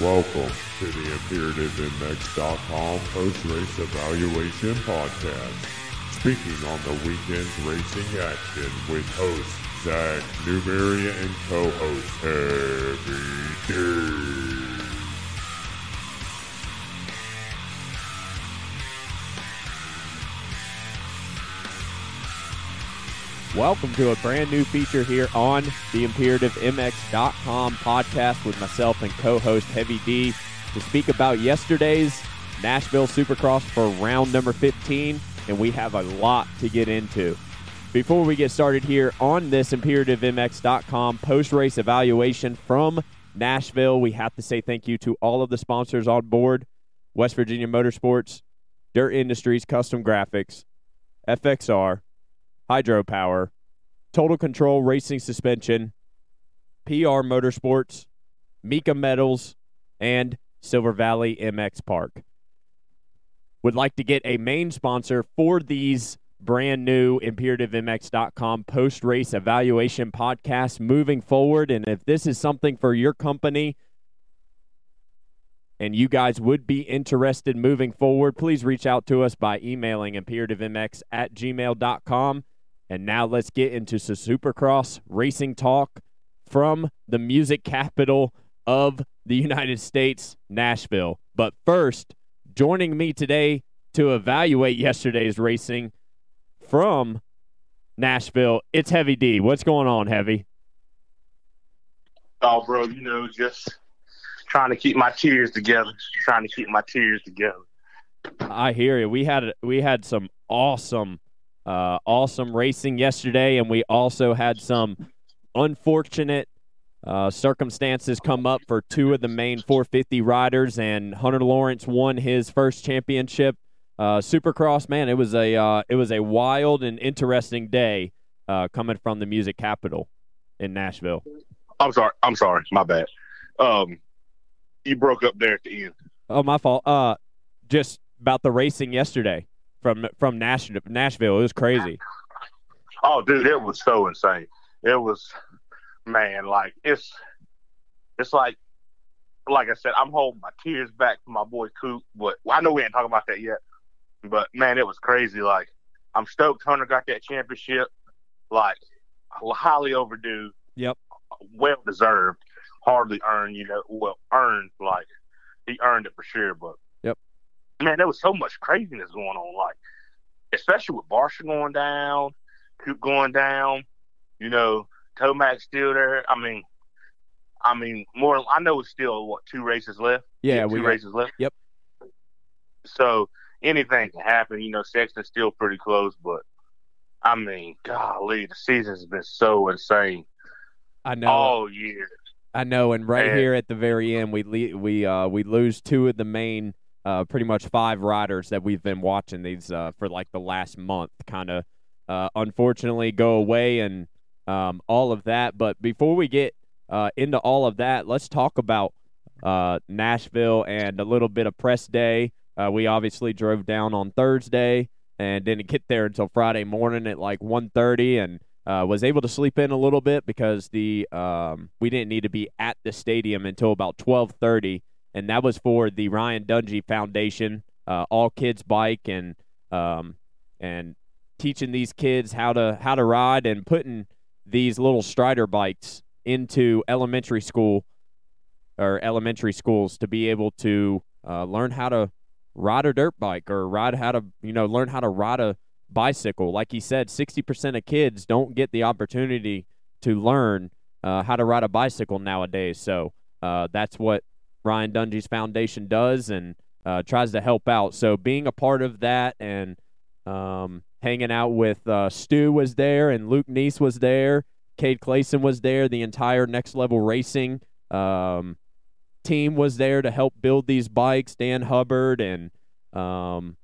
Welcome to the ImperativeMX.com post-race evaluation podcast. Speaking on the weekend's racing action with host Zach Newberry and co-host Heavy D. Welcome to a brand new feature here on the ImperativeMX.com podcast with myself and co host Heavy D to speak about yesterday's Nashville Supercross for round number 15, and we have a lot to get into. Before we get started here on this ImperativeMX.com post race evaluation from Nashville, we have to say thank you to all of the sponsors on board West Virginia Motorsports, Dirt Industries Kustom Graphics, FXR, Hydro Power, total control racing suspension, PR Motorsports, Mika Metals, and Silver Valley MX Park. Would like to get a main sponsor for these brand new ImperativeMX.com post race evaluation podcasts moving forward. And if this is something for your company, and you guys would be interested moving forward, please reach out to us by emailing imperativemx at gmail.com. And now let's get into some Supercross racing talk from the music capital of the United States, Nashville. But first, joining me today to evaluate yesterday's racing from Nashville, it's Heavy D. What's going on, Heavy? Oh, bro, you know, just trying to keep my tears together. Trying to keep my tears together. I hear you. We had we had some awesome uh, awesome racing yesterday, and we also had some unfortunate uh, circumstances come up for two of the main 450 riders, and Hunter Lawrence won his first championship. Uh, Supercross, man, it was a uh, it was a wild and interesting day uh, coming from the music capital in Nashville. I'm sorry. I'm sorry. My bad. Um, you broke up there at the end. Oh, my fault. Uh, just about the racing yesterday from from Nashville. Nashville, it was crazy. Oh, dude, it was so insane. It was, man, like it's, it's like, like I said, I'm holding my tears back for my boy Coop. But well, I know we ain't talking about that yet. But man, it was crazy. Like I'm stoked Hunter got that championship. Like highly overdue. Yep. Well deserved. Hardly earned. You know, well earned. Like he earned it for sure. But man, there was so much craziness going on. Like, especially with Barcia going down, Coop going down, you know, Tomac still there. I mean, I mean, more. I know it's still what two races left. Yeah, two we races left. Yep. So anything can happen. You know, Sexton's still pretty close, but I mean, golly, the season's been so insane. I know all year. I know, and right and, here at the very end, we le- we uh we lose two of the main uh, pretty much five riders that we've been watching these uh, for like the last month kind of uh, unfortunately go away and um, all of that. But before we get uh, into all of that, let's talk about uh, Nashville and a little bit of press day. Uh, we obviously drove down on Thursday and didn't get there until Friday morning at like 1.30 and was able to sleep in a little bit because the um, we didn't need to be at the stadium until about 12.30 and that was for the Ryan Dungey Foundation, uh, all kids bike, and um, and teaching these kids how to how to ride and putting these little Strider bikes into elementary school or elementary schools to be able to uh, learn how to ride a dirt bike or ride how to you know learn how to ride a bicycle. Like he said, sixty percent of kids don't get the opportunity to learn uh, how to ride a bicycle nowadays. So uh, that's what Ryan Dungey's foundation does and uh, tries to help out. So being a part of that and um, hanging out with uh, Stu was there and Luke Neese was there. Cade Clason was there. The entire Next Level Racing um, team was there to help build these bikes. Dan Hubbard and um,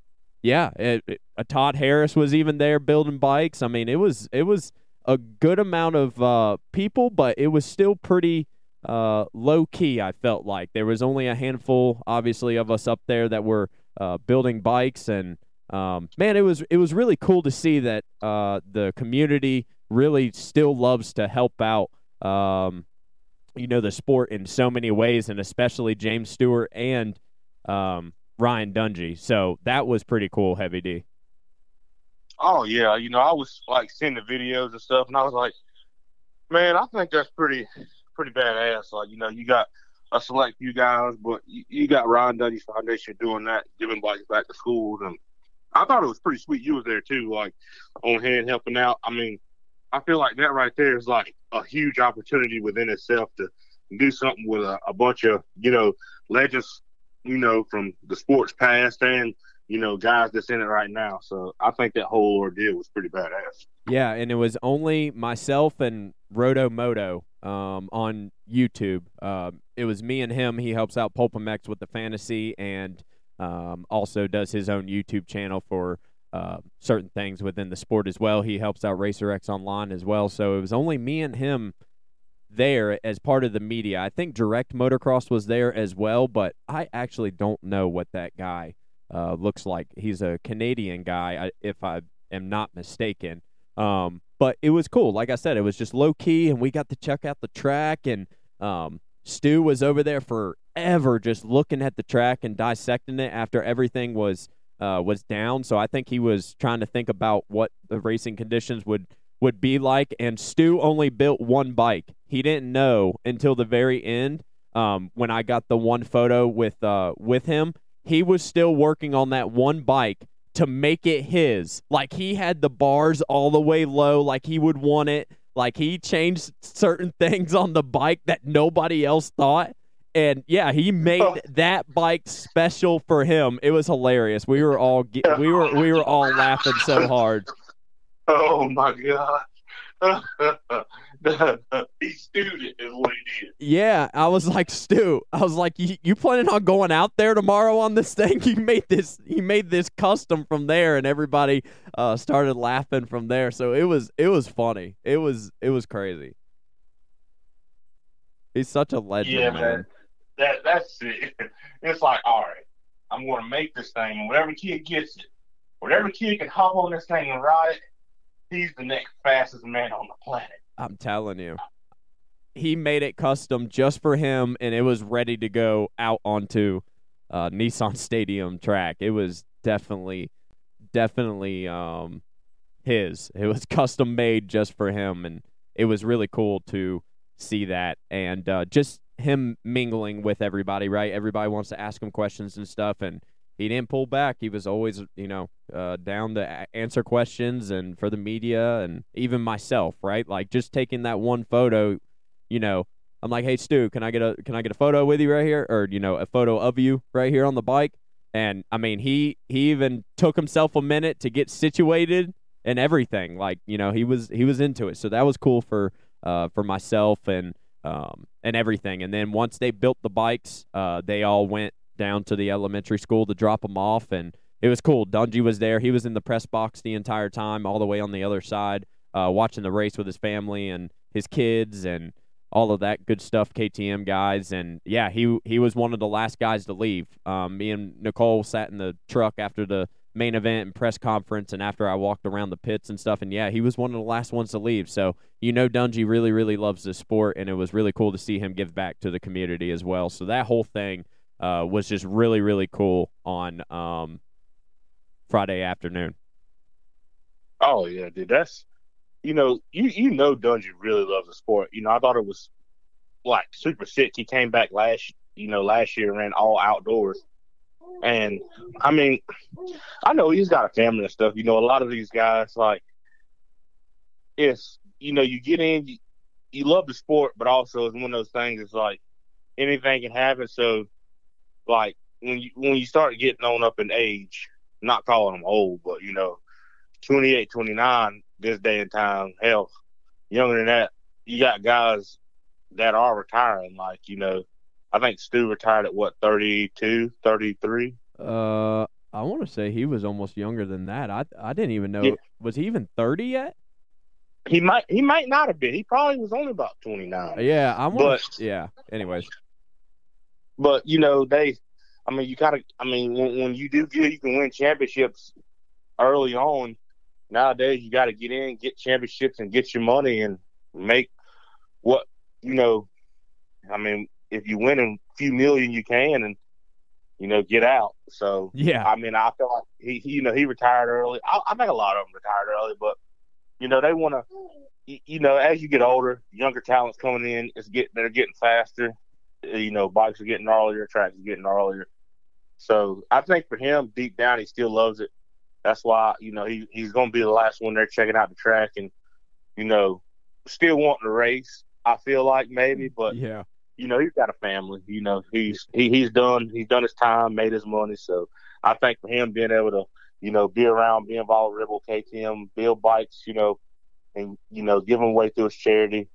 yeah, it, it, uh, Todd Harris was even there building bikes. I mean, it was it was a good amount of uh, people, but it was still pretty uh, low key. I felt like there was only a handful, obviously, of us up there that were uh, building bikes, and um, man, it was it was really cool to see that uh, the community really still loves to help out. Um, you know the sport in so many ways, and especially James Stewart and um, Ryan Dungey. So that was pretty cool, Heavy D. Oh yeah, you know I was like seeing the videos and stuff, and I was like, man, I think that's pretty pretty badass. Like you know you got a select few guys, but you, you got Ryan Dungey's Foundation doing that, giving bikes back to schools, and I thought it was pretty sweet. You was there too, like on hand helping out. I mean, I feel like that right there is like a huge opportunity within itself to do something with a, a bunch of you know legends, you know, from the sports past and you know guys that's in it right now. So I think that whole ordeal was pretty badass. Yeah, and it was only myself and Roto Moto um, on YouTube. Uh, it was me and him. He helps out PulpMX with the fantasy and um, also does his own YouTube channel for uh, certain things within the sport as well. He helps out Racer X Online as well. So it was only me and him there as part of the media. I think Direct Motocross was there as well, but I actually don't know what that guy uh, looks like. He's a Canadian guy, if I am not mistaken. Um, but it was cool. Like I said, it was just low key, and we got to check out the track. And um, Stu was over there forever, just looking at the track and dissecting it after everything was uh, was down. So I think he was trying to think about what the racing conditions would would be like. And Stu only built one bike. He didn't know until the very end um, when I got the one photo with uh, with him. He was still working on that one bike to make it his. Like he had the bars all the way low, like he would want it. Like he changed certain things on the bike that nobody else thought. And yeah, he made oh. that bike special for him. It was hilarious. We were all we were we were all laughing so hard. Oh my god. he stewed it is what he did. Yeah, I was like, Stu, I was like, you, planning on going out there tomorrow on this thing? He made this, he made this custom from there, and everybody uh, started laughing from there. So it was, it was funny. It was, it was crazy. He's such a legend, yeah, man. man. That that's it. It's like, all right, I'm going to make this thing, and whatever kid gets it, whatever kid can hop on this thing and ride it, he's the next fastest man on the planet. I'm telling you. He made it custom just for him, and it was ready to go out onto uh, Nissan Stadium track. It was definitely, definitely um, his. It was custom made just for him, and it was really cool to see that. And uh, just him mingling with everybody, right? Everybody wants to ask him questions and stuff, and he didn't pull back. He was always, you know, uh, down to answer questions and for the media and even myself, right? Like just taking that one photo, you know, I'm like, hey Stu, can I get a can I get a photo with you right here, or you know, a photo of you right here on the bike? And I mean, he he even took himself a minute to get situated and everything. Like you know, he was he was into it. So that was cool for uh, for myself and um, and everything. And then once they built the bikes, uh, they all went down to the elementary school to drop them off, and it was cool. Dungey was there. He was in the press box the entire time, all the way on the other side, uh, watching the race with his family and his kids and all of that good stuff. KTM guys, and yeah, he he was one of the last guys to leave. Um, me and Nicole sat in the truck after the main event and press conference and after I walked around the pits and stuff and yeah, he was one of the last ones to leave. So, you know Dungey really really loves this sport and it was really cool to see him give back to the community as well. So that whole thing uh, was just really really cool on um, Friday afternoon. Oh yeah, dude, that's you know you you know Dungey really loves the sport. You know, I thought it was like super sick. He came back last you know last year and ran all outdoors. And I mean, I know he's got a family and stuff. You know, a lot of these guys like it's you know you get in, you, you love the sport, but also it's one of those things. It's like anything can happen. So like when you when you start getting on up in age, not calling them old, but you know, 28, 29 this day and time, hell, younger than that, you got guys that are retiring. Like you know, I think Stu retired at what 32, 33. Uh, I want to say he was almost younger than that. I I didn't even know yeah. was he even thirty yet. He might he might not have been. He probably was only about twenty nine. Yeah, I'm. But yeah. Anyways, but you know, they, I mean, you gotta. I mean, when, when you do good, you can win championships early on. Nowadays, you got to get in, get championships, and get your money, and make what you know I mean, if you win a few million, you can, and you know, get out. So yeah, I mean, I feel like he, he you know, he retired early. I, I think a lot of them retired early, but you know, they want to, you know, as you get older, younger talents coming in, it's get they're getting faster. You know, bikes are getting gnarlier, tracks are getting gnarlier. So I think for him, deep down, he still loves it. That's why you know he he's going to be the last one there checking out the track and you know still wanting to race. I feel like maybe, but yeah, you know, he's got a family. You know, he's he, he's done he's done his time, made his money. So I think for him being able to, you know, be around, be involved with Red Bull KTM, build bikes, you know, and you know, give them away through his charity.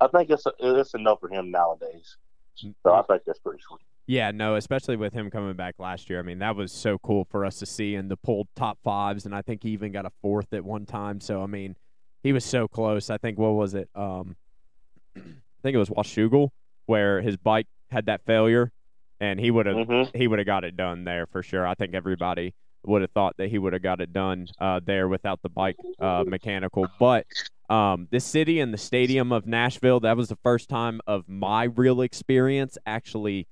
I think it's it's enough for him nowadays. So I think that's pretty sweet. Yeah, no, especially with him coming back last year. I mean, that was so cool for us to see and the pulled top fives, and I think he even got a fourth at one time. So I mean, he was so close. I think what was it? Um, I think it was Washougal where his bike had that failure, and he would have mm-hmm. he would have got it done there for sure. I think everybody would have thought that he would have got it done uh, there without the bike uh, mechanical. But um, the city and the stadium of Nashville, that was the first time of my real experience actually.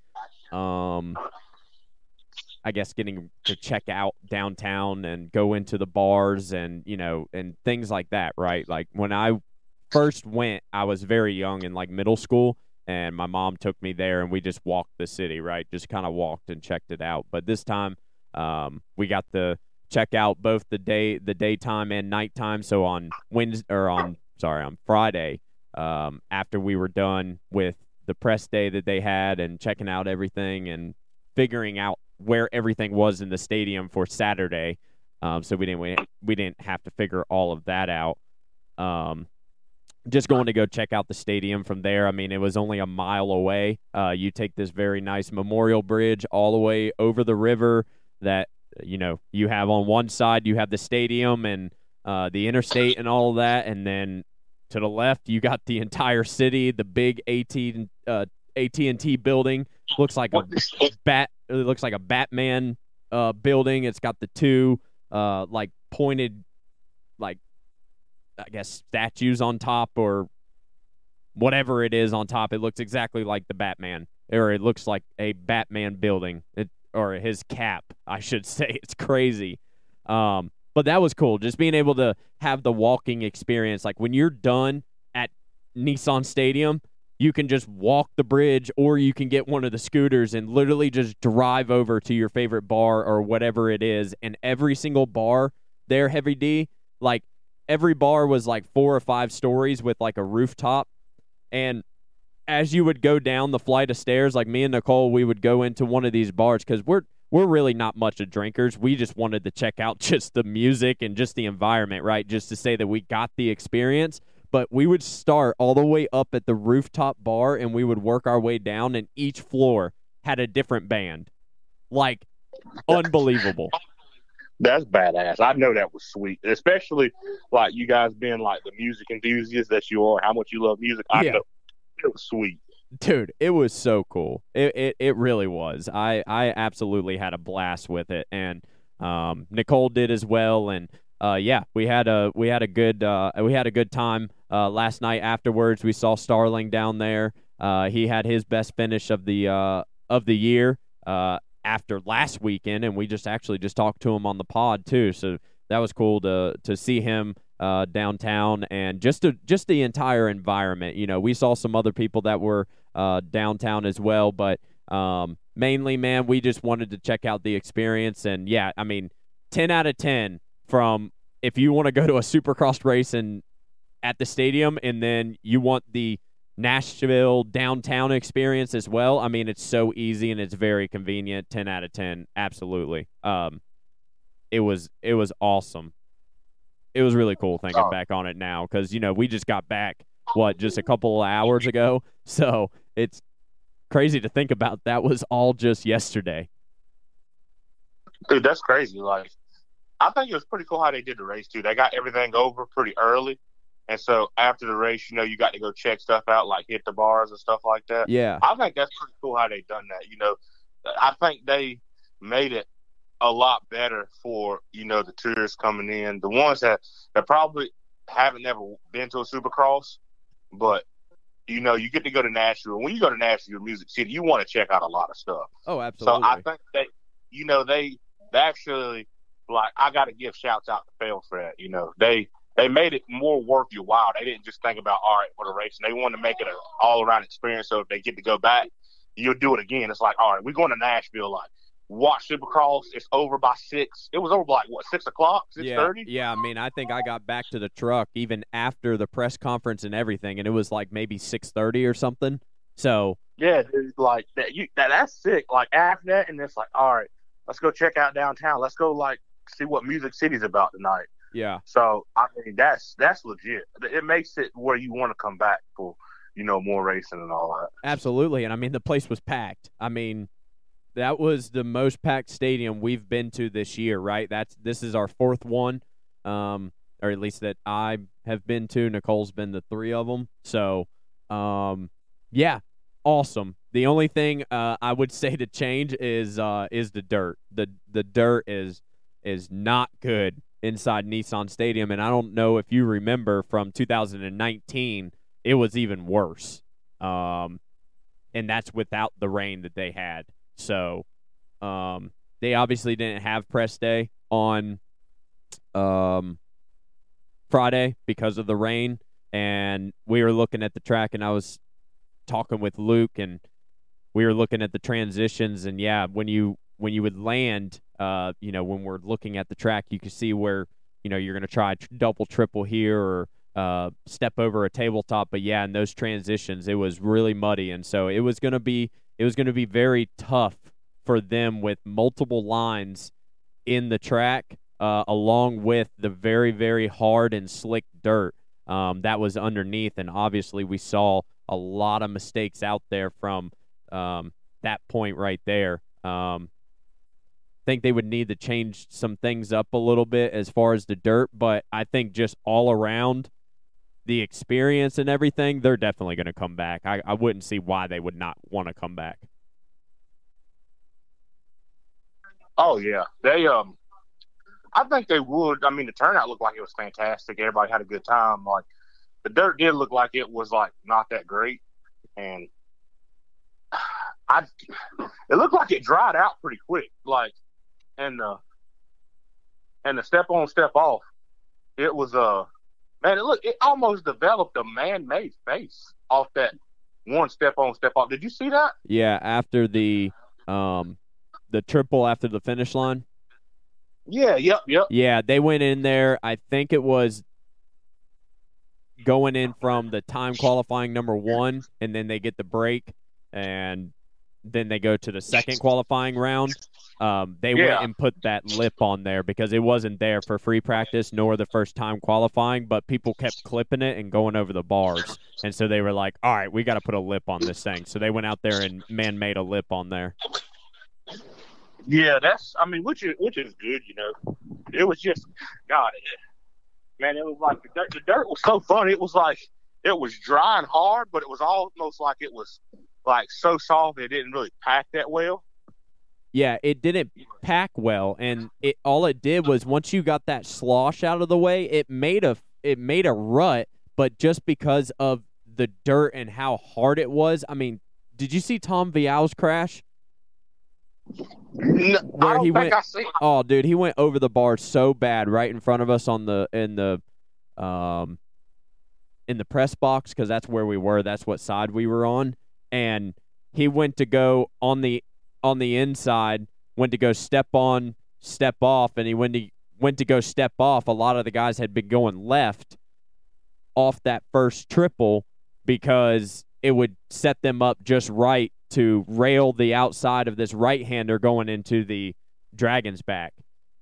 Um, I guess getting to check out downtown and go into the bars and you know and things like that, right? Like when I first went, I was very young in like middle school, and my mom took me there and we just walked the city right just kind of walked and checked it out but this time um, we got to check out both the day the daytime and nighttime so on wednesday or on sorry on friday um, after we were done with the press day that they had and checking out everything and figuring out where everything was in the stadium for saturday um, so we didn't we, we didn't have to figure all of that out um, just going to go check out the stadium from there. I mean, it was only a mile away. Uh, you take this very nice memorial bridge all the way over the river that you know you have on one side you have the stadium and uh, the interstate and all of that, and then to the left you got the entire city, the big AT uh, AT and T building. Looks like a bat. It looks like a Batman uh, building. It's got the two uh, like pointed like I guess statues on top or whatever it is on top. It looks exactly like the Batman, or it looks like a Batman building, it, or his cap, I should say. It's crazy. Um, but that was cool, just being able to have the walking experience. Like when you're done at Nissan Stadium, you can just walk the bridge, or you can get one of the scooters and literally just drive over to your favorite bar or whatever it is. And every single bar there, Heavy D, like every bar was like four or five stories with like a rooftop. And as you would go down the flight of stairs, like me and Nicole, we would go into one of these bars because we're we're really not much of drinkers. We just wanted to check out just the music and just the environment, right? Just to say that we got the experience. But we would start all the way up at the rooftop bar and we would work our way down, and each floor had a different band. Like, unbelievable. That's badass. I know that was sweet, especially like you guys being like the music enthusiasts that you are. How much you love music. I yeah. know was sweet, dude. It was so cool. It it it really was. I I absolutely had a blast with it, and um Nicole did as well, and uh yeah, we had a we had a good uh we had a good time uh last night. Afterwards, we saw Starling down there. Uh, he had his best finish of the uh of the year. Uh, after last weekend, and we just actually just talked to him on the pod too. So that was cool to to see him uh, downtown and just to, just the entire environment. You know, we saw some other people that were uh, downtown as well, but um, mainly, man, we just wanted to check out the experience. And yeah, I mean, ten out of ten from if you want to go to a Supercross race and at the stadium, and then you want the Nashville downtown experience as well. I mean, it's so easy and it's very convenient. Ten out of ten, absolutely. Um, it was it was awesome. It was really cool thinking oh. back on it now because you know we just got back what just a couple of hours ago, so it's crazy to think about. That was all just yesterday. Dude, that's crazy. Like, I think it was pretty cool how they did the race too. They got everything over pretty early and so after the race, you know, you got to go check stuff out, like hit the bars and stuff like that. Yeah. I think that's pretty cool how they done that. You know, I think they made it a lot better for, you know, the tourists coming in. The ones that, that probably haven't never been to a supercross, but, you know, you get to go to Nashville. When you go to Nashville, Music City, you want to check out a lot of stuff. Oh, absolutely. So I think that you know, they, they actually like I got to give shouts out to Feld for that. You know, they they made it more worth your while. They didn't just think about all right for the race, and they wanted to make it an all around experience. So if they get to go back, you'll do it again. It's like all right, we're going to Nashville. Like watch Supercross. It's over by six. It was over by like what six o'clock, six thirty. Yeah, yeah. I mean, I think I got back to the truck even after the press conference and everything, and it was like maybe six thirty or something. So yeah, dude, like that. You that that's sick. Like after that, and it's like all right, let's go check out downtown. Let's go like see what Music City's about tonight. Yeah. So I mean, that's that's legit. It makes it where you want to come back for you know more racing and all that. Absolutely, and I mean the place was packed. I mean that was the most packed stadium we've been to this year, right? That's this is our fourth one, um, or at least that I have been to. Nicole's been to three of them. So, um, yeah, awesome. The only thing uh, I would say to change is uh, is the dirt. the The dirt is is not good inside Nissan Stadium, and I don't know if you remember from 2019, it was even worse. Um, and that's without the rain that they had. So um, they obviously didn't have press day on um, Friday because of the rain. And we were looking at the track, and I was talking with Luke, and we were looking at the transitions. And yeah, when you when you would land, uh, you know, when we're looking at the track, you can see where you know you're going to try double, triple here, or uh, step over a tabletop. But yeah, in those transitions, it was really muddy, and so it was going to be it was going to be very tough for them with multiple lines in the track, uh, along with the very, very hard and slick dirt um, that was underneath. And obviously, we saw a lot of mistakes out there from um, that point right there. Um, think they would need to change some things up a little bit as far as the dirt, but I think just all around the experience and everything, they're definitely going to come back. I, I wouldn't see why they would not want to come back. Oh yeah, they um, I think they would. I mean, the turnout looked like it was fantastic. Everybody had a good time. Like the dirt did look like it was like not that great, and I it looked like it dried out pretty quick. Like and uh and the step on step off, it was uh man, it look it almost developed a man made face off that one step on step off. Did you see that? Yeah, after the um the triple after the finish line. Yeah, yep, yep. Yeah, they went in there. I think it was going in from the time qualifying number one, and then they get the break, and then they go to the second qualifying round. Um, they yeah. went and put that lip on there because it wasn't there for free practice nor the first time qualifying, but people kept clipping it and going over the bars. And so they were like, all right, we got to put a lip on this thing. So they went out there and man made a lip on there. Yeah, that's, I mean, which is, which is good, you know. It was just, God, it, man, it was like the dirt, the dirt was so fun. It was like, it was dry and hard, but it was almost like it was like so soft it didn't really pack that well. Yeah, it didn't pack well, and it all it did was once you got that slosh out of the way, it made a it made a rut. But just because of the dirt and how hard it was, I mean, did you see Tom Vialle's crash? No, Where he went, oh, dude, he went over the bar so bad right in front of us on the in the um in the press box because that's where we were. That's what side we were on, and he went to go on the on the inside, went to go step on, step off, and he went to went to go step off. A lot of the guys had been going left off that first triple because it would set them up just right to rail the outside of this right hander going into the dragon's back.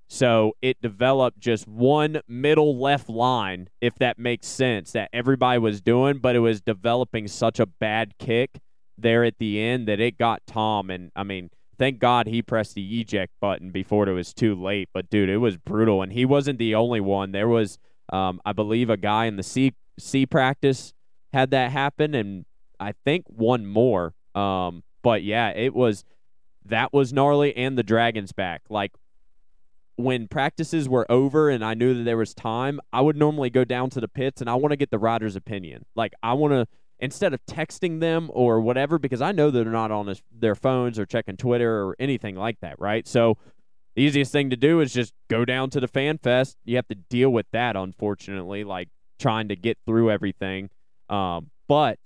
So it developed just one middle left line, if that makes sense, that everybody was doing, but it was developing such a bad kick there at the end that it got Tom. And I mean, thank God he pressed the eject button before it was too late. But dude, it was brutal, and he wasn't the only one. There was, um, I believe, a guy in the C C practice had that happen, and I think one more. Um, but yeah, it was that was gnarly, and the Dragons back. Like when practices were over and I knew that there was time, I would normally go down to the pits and I want to get the rider's opinion. Like I want to instead of texting them or whatever, because I know they're not on their phones or checking Twitter or anything like that, right? So the easiest thing to do is just go down to the fan fest. You have to deal with that, unfortunately, like trying to get through everything. Um, but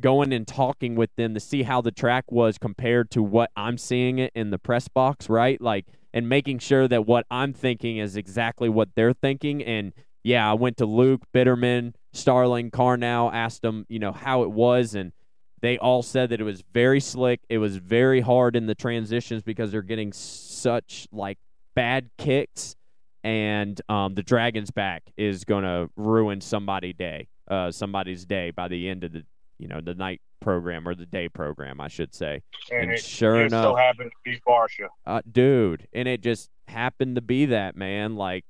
going and talking with them to see how the track was compared to what I'm seeing it in the press box, right? Like, and making sure that what I'm thinking is exactly what they're thinking. And yeah, I went to Luke, Bitterman, Starling, Carnow, asked them, you know, how it was. And they all said that it was very slick. It was very hard in the transitions because they're getting such like bad kicks. And um, the Dragon's back is going to ruin somebody day, uh, somebody's day by the end of the, you know, the night program or the day program, I should say. And, and it, sure it enough, so happened to be Barcia. Uh, dude, and it just happened to be that man. Like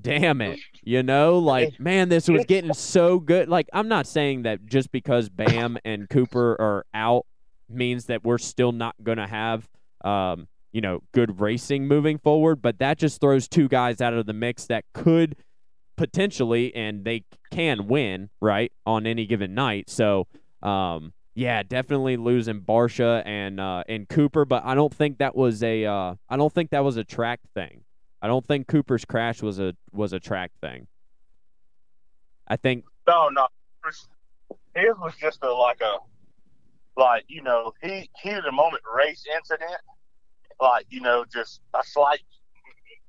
damn it. You know, like, man, this was getting so good. Like, I'm not saying that just because Bam and Cooper are out means that we're still not going to have, um, you know, good racing moving forward, but that just throws two guys out of the mix that could potentially, and they can win, right, on any given night. So, um, yeah, definitely losing Barcia and uh, and Cooper, but I don't think that was a uh, I don't think that was a track thing. I don't think Cooper's crash was a was a track thing. I think no, no, his was just a like a like you know he he had a moment race incident, like you know just a slight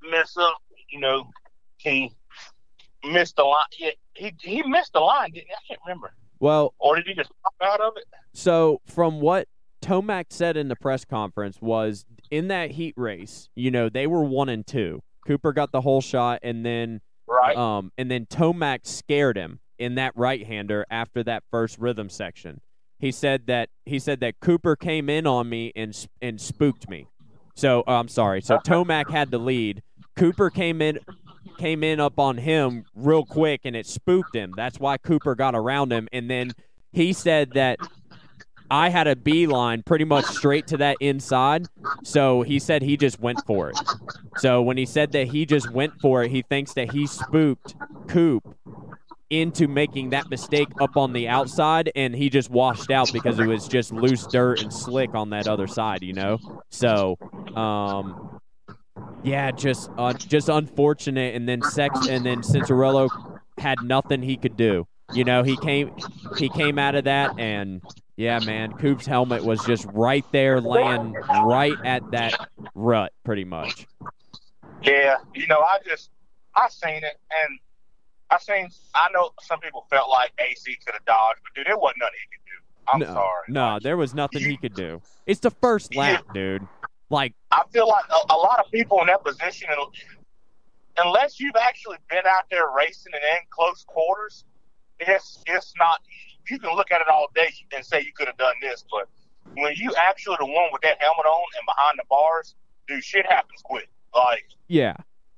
mess up. You know he missed the line. Yeah, he he missed the line, didn't he? I can't remember. Well, or did he just pop out of it? So from what Tomac said in the press conference was in that heat race, you know, they were one and two. Cooper got the whole shot, and then right. um, and then Tomac scared him in that right hander after that first rhythm section. He said that he said that Cooper came in on me and and spooked me. So oh, I'm sorry. So Tomac had the lead. Cooper came in came in up on him real quick and it spooked him. That's why Cooper got around him. And then he said that I had a beeline pretty much straight to that inside. So he said he just went for it. So when he said that he just went for it, he thinks that he spooked Coop into making that mistake up on the outside and he just washed out because it was just loose dirt and slick on that other side, you know? So, um, yeah, just uh, just unfortunate and then sex and then Cianciarulo had nothing he could do. You know, he came he came out of that and yeah, man, Coop's helmet was just right there, laying right at that rut, pretty much. Yeah, you know, I just I seen it, and I seen. I know some people felt like AC could have dodged, but dude, there wasn't nothing he could do. I'm no, sorry. No, there was nothing he could do. It's the first lap, yeah. dude. Like I feel like a, a lot of people in that position, unless you've actually been out there racing and in close quarters, it's it's not you can look at it all day and say you could have done this, but when you actually the one with that helmet on and behind the bars, dude, shit happens quick. Like yeah,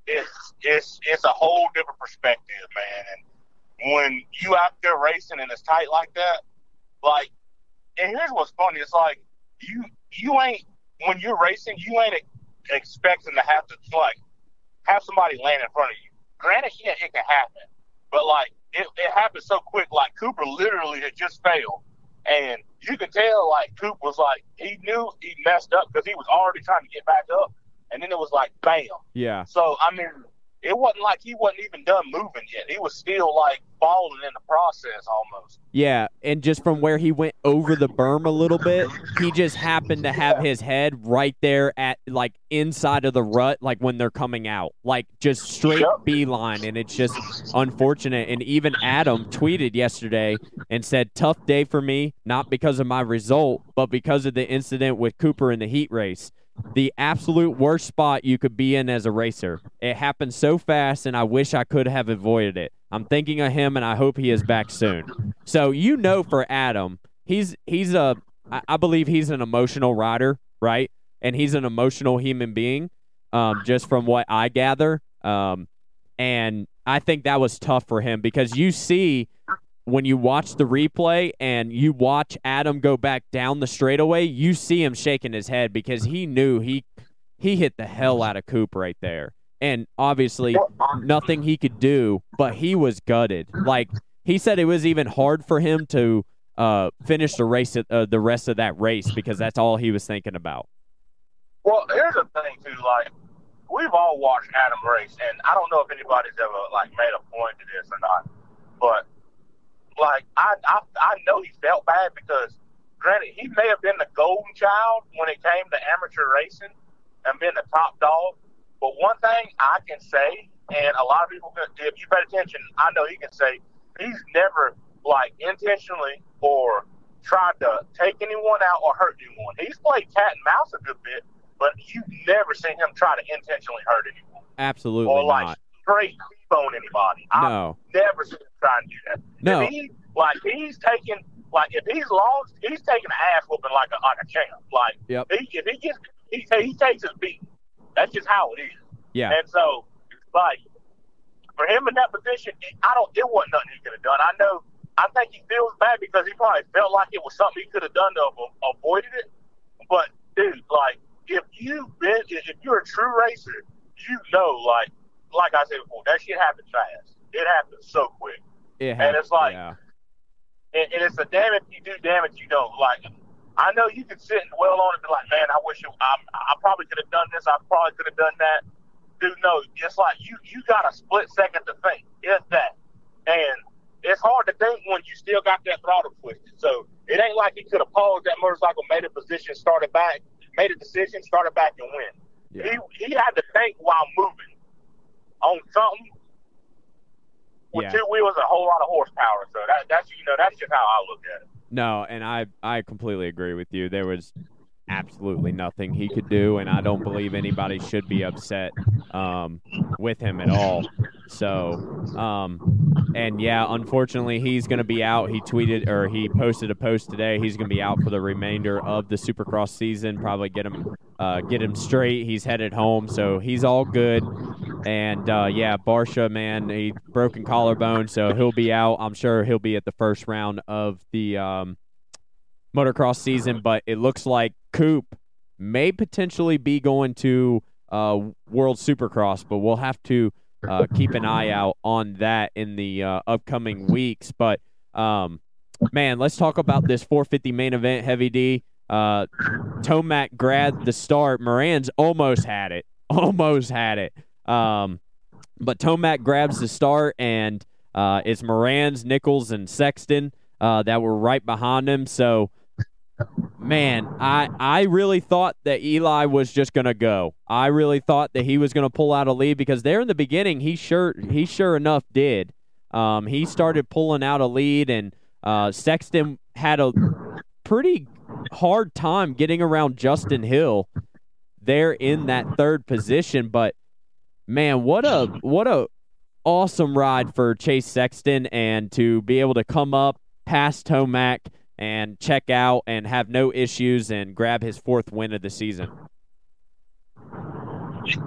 it's it's it's a whole different perspective, man. And when you out there racing and it's tight like that, like, and here's what's funny: it's like you you ain't when you're racing, you ain't expecting to have to like have somebody land in front of you. Granted, yeah, it can happen, but like it, it happened so quick. Like Cooper literally had just failed, and you could tell like Coop was like he knew he messed up because he was already trying to get back up, and then it was like bam. Yeah. So I mean, it wasn't like he wasn't even done moving yet. He was still like falling in the process almost. Yeah, and just from where he went over the berm a little bit, he just happened to have his head right there at like inside of the rut, like when they're coming out, like just straight yep. beeline. And it's just unfortunate. And even Adam tweeted yesterday and said, "Tough day for me, not because of my result, but because of the incident with Cooper in the heat race." The absolute worst spot you could be in as a racer. It happened so fast, and I wish I could have avoided it. I'm thinking of him, and I hope he is back soon. So you know, for Adam, he's he's a I believe he's an emotional rider, right? And he's an emotional human being, um, just from what I gather. Um, and I think that was tough for him because you see when you watch the replay and you watch Adam go back down the straightaway, you see him shaking his head because he knew he he hit the hell out of Coop right there. And obviously nothing he could do, but he was gutted. Like he said it was even hard for him to uh, finish the race, uh, the rest of that race, because that's all he was thinking about. Well, here's the thing too. Like we've all watched Adam race, and I don't know if anybody's ever like made a point to this or not, but like I I, I know he felt bad because granted he may have been the golden child when it came to amateur racing and being the top dog, but one thing I can say, and a lot of people, if you pay attention, I know he can say he's never like intentionally or tried to take anyone out or hurt anyone. He's played cat and mouse a good bit, but you've never seen him try to intentionally hurt anyone. Absolutely or like not. straight bone anybody. No. I've never seen him try to do that. No. If he, like he's taking like if he's lost, he's taking an ass whooping like a like a champ. Like Yep. he, if he gets he he takes his beat. That's just how it is. Yeah. And so like for him in that position, I don't it wasn't nothing he could have done. I know I think he feels bad because he probably felt like it was something he could have done to have avoided it. But dude, like if you've been if you're a true racer, you know like like I said before, that shit happens fast. It happens so quick. It and it's like yeah. and, and it's a damn if you do, damn if you don't. Like, I know you can sit and dwell on it and be like, man, I wish it, I, I probably could have done this. I probably could have done that. Dude, no, it's like you you got a split second to think. It's that, and it's hard to think when you still got that throttle twisted. So it ain't like he could have paused that motorcycle, made a position, started back, made a decision, started back, and win. Yeah. He he had to think while moving on something with Yeah. two wheels, a whole lot of horsepower. So that that's you know that's just how I look at it. No, and I I completely agree with you. There was absolutely nothing he could do, and I don't believe anybody should be upset um, with him at all. So, um, and yeah, unfortunately, he's going to be out. He tweeted or he posted a post today. He's going to be out for the remainder of the Supercross season. Probably get him uh, get him straight. He's headed home, so he's all good. And uh, yeah, Barcia, man, he broken collarbone, so he'll be out. I'm sure he'll be at the first round of the um, motocross season. But it looks like Coop may potentially be going to uh, World Supercross, but we'll have to uh, keep an eye out on that in the uh, upcoming weeks. But um, man, let's talk about this 450 main event, Heavy D. Uh, Tomac grabbed the start. Moran's almost had it, almost had it. Um, but Tomac grabs the start, and uh, it's Moran's, Nichols, and Sexton uh, that were right behind him. So, man, I I really thought that Eli was just gonna go. I really thought that he was gonna pull out a lead because there in the beginning, he sure he sure enough did. Um, he started pulling out a lead, and uh, Sexton had a pretty hard time getting around Justin Hill there in that third position. But man, what a what a awesome ride for Chase Sexton, and to be able to come up past Tomac and check out and have no issues and grab his fourth win of the season.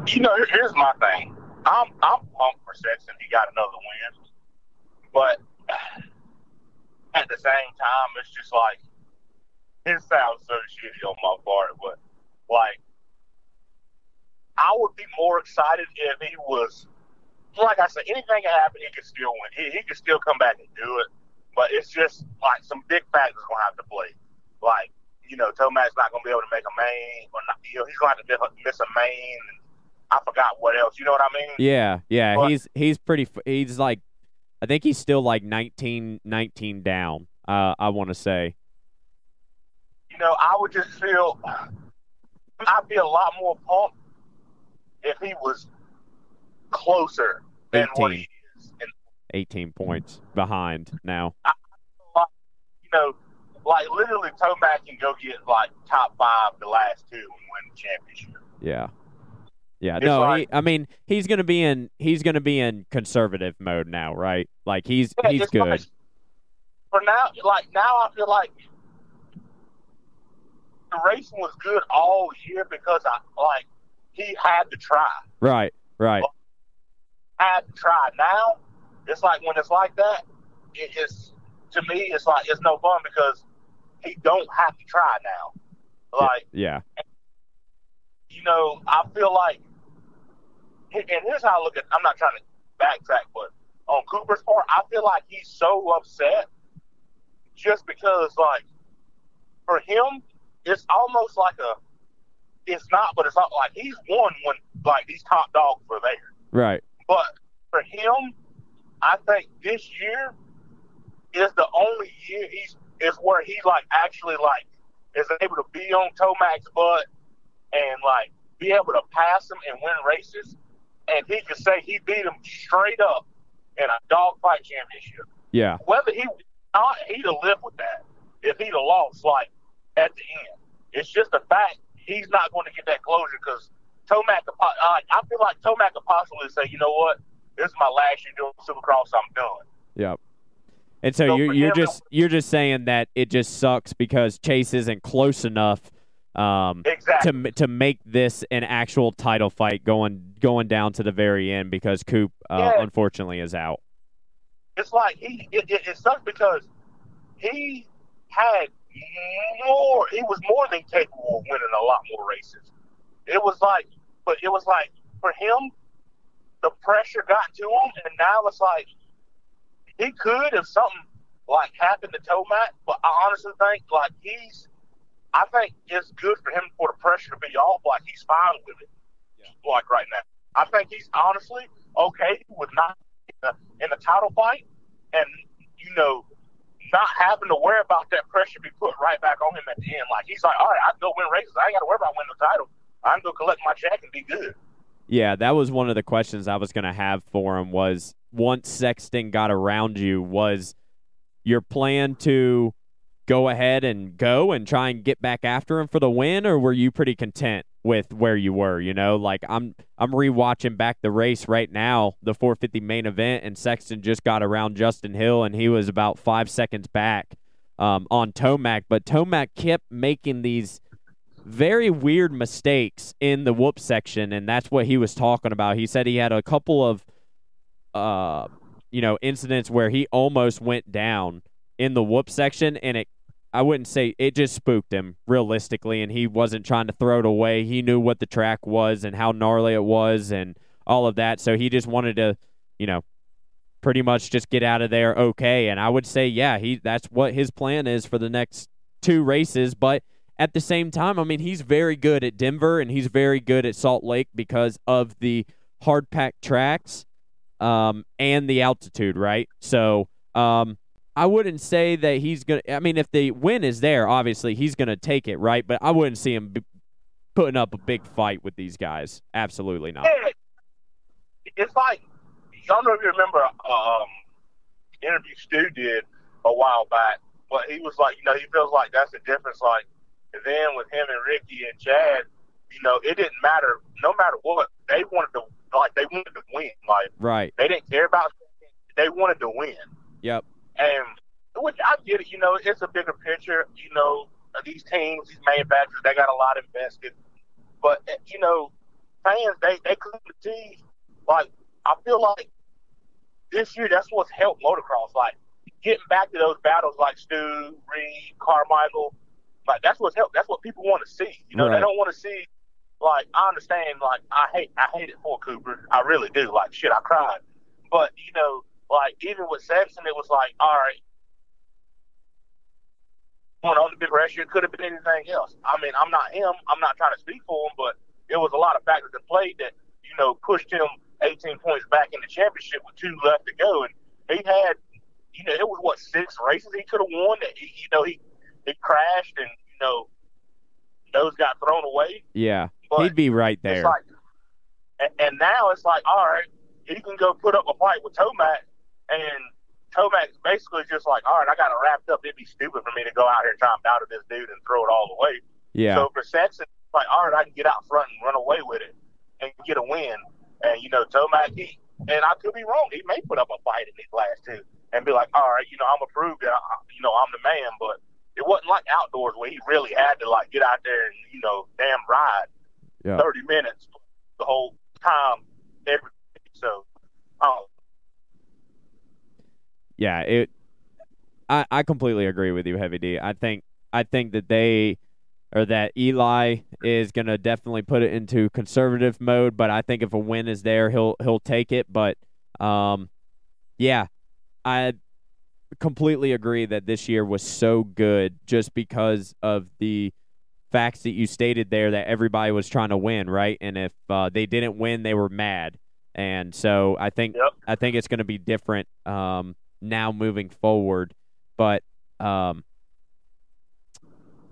You know, here's my thing. I'm I'm pumped for Sexton. He got another win, but at the same time, it's just like it sounds so shitty on my part, but like I would be more excited if he was like I said, anything can happen. He could still win. He, he could still come back and do it, but it's just like some big factors gonna have to play. Like you know, Tomac's not gonna be able to make a main, or not, you know, he's gonna have to miss a, main. And I forgot what else. You know what I mean? Yeah, yeah, But- he's he's pretty. He's like, I think he's still like 19, 19 down. Uh, I want to say. you know, I would just feel I'd be a lot more pumped if he was closer than what 18. he 18 points behind now. you know, like literally Tomac can go get like top five the last two and win the championship. Yeah. Yeah, It's no, like- he, I mean, he's gonna be in he's gonna be in conservative mode now, right? Like he's Yeah, he's good. like- for now, like now, I feel like the racing was good all year because I like he had to try. Right, right. had to try. Now, it's like when it's like that, it is to me, it's like it's no fun because he don't have to try now. Like Yeah. you know, I feel like, and here's how I look at. I'm not trying to backtrack, but on Cooper's part, I feel like he's so upset just because, like, for him, it's almost like a. It's not, but it's not like he's won when like these top dogs were there. Right. But for him, I think this year is the only year he's is where he like actually like is able to be on Tomac's butt and like be able to pass him and win races, and he could say he beat him straight up in a dogfight championship. Yeah. Whether he not, he'd have lived with that if he'd have lost like at the end. It's just a fact he's not going to get that closure because Tomac. Uh, I feel like Tomac could possibly say, you know what, this is my last year doing Supercross. I'm done. Yep. And so, so you're you're just you're just saying that it just sucks because Chase isn't close enough um, exactly. to to make this an actual title fight going going down to the very end because Coop uh, yeah. unfortunately is out. It's like he it, it, it sucks because he had more. He was more than capable of winning a lot more races. It was like, but it was like for him, the pressure got to him, and now it's like he could if something like happened to Tomac, but I honestly think like he's I think it's good for him for the pressure to be off. Like he's fine with it. Yeah. Like right now, I think he's honestly okay with not in the, in the title fight, and you know, not having to worry about that pressure be put right back on him at the end. Like he's like, all right, I can go win races. I ain't got to worry about winning the title. I can go collect my check and be good. Yeah, that was one of the questions I was going to have for him was once Sexton got around you, was your plan to go ahead and go and try and get back after him for the win, or were you pretty content with where you were? You know, like I'm I'm rewatching back the race right now, the 450 main event, and Sexton just got around Justin Hill, and he was about five seconds back um, on Tomac, but Tomac kept making these very weird mistakes in the whoop section, and that's what he was talking about. He said he had a couple of, uh, you know, incidents where he almost went down in the whoop section, and it, I wouldn't say it just spooked him realistically, and he wasn't trying to throw it away. He knew what the track was and how gnarly it was, and all of that. So he just wanted to, you know, pretty much just get out of there okay. And I would say, yeah, he that's what his plan is for the next two races, but at the same time, I mean, he's very good at Denver and he's very good at Salt Lake because of the hard packed tracks um, and the altitude, right? So um, I wouldn't say that he's going to. I mean, if the win is there, obviously he's going to take it, right? But I wouldn't see him putting up a big fight with these guys. Absolutely not. It's like, I don't know if you remember um, interview Stu did a while back, but he was like, you know, he feels like that's the difference. Like, and then with him and Ricky and Chad, you know, it didn't matter. No matter what, they wanted to like they wanted to win. Like right, they didn't care about. They wanted to win. Yep. And which I get it. You know, it's a bigger picture. You know, these teams, these manufacturers, they got a lot invested. But eh, you know, fans, they they couldn't see. Like I feel like this year, that's what's helped motocross. Like getting back to those battles, like Stu, Reed, Carmichael like that's what's help. That's what people want to see. You know, right. they don't want to see. Like I understand. Like I hate. I hate it for Cooper. I really do. Like shit, I cried. But you know, like even with Sexton, it was like, all right, one on the big pressure. It could have been anything else. I mean, I'm not him. I'm not trying to speak for him, but it was a lot of factors that played that you know pushed him 18 points back in the championship with two left to go, and he had, you know, it was what six races he could have won. That he, you know, he he crashed and you know those got thrown away. Yeah, but he'd be right there. Like, and, now it's like, all right, he can go put up a fight with Tomac, and Tomac's basically just like, all right, I got it wrapped up. It'd be stupid for me to go out here and try and battle this dude and throw it all away. Yeah. So for Sexton, like, all right, I can get out front and run away with it and get a win. And you know, Tomac, he and I could be wrong. He may put up a fight in these last two and be like, all right, you know, I'm approved I, you know, I'm the man, but it wasn't like outdoors where he really had to like get out there and you know damn ride yeah. thirty minutes the whole time every so um, yeah it I, I completely agree with you heavy d. I think i think that they or that eli is going to definitely put it into conservative mode but i think if a win is there he'll he'll take it. But um yeah, I completely agree that this year was so good just because of the facts that you stated there that everybody was trying to win, right? And if uh, they didn't win, they were mad. And so I think yep. I think it's going to be different um, now moving forward. But um,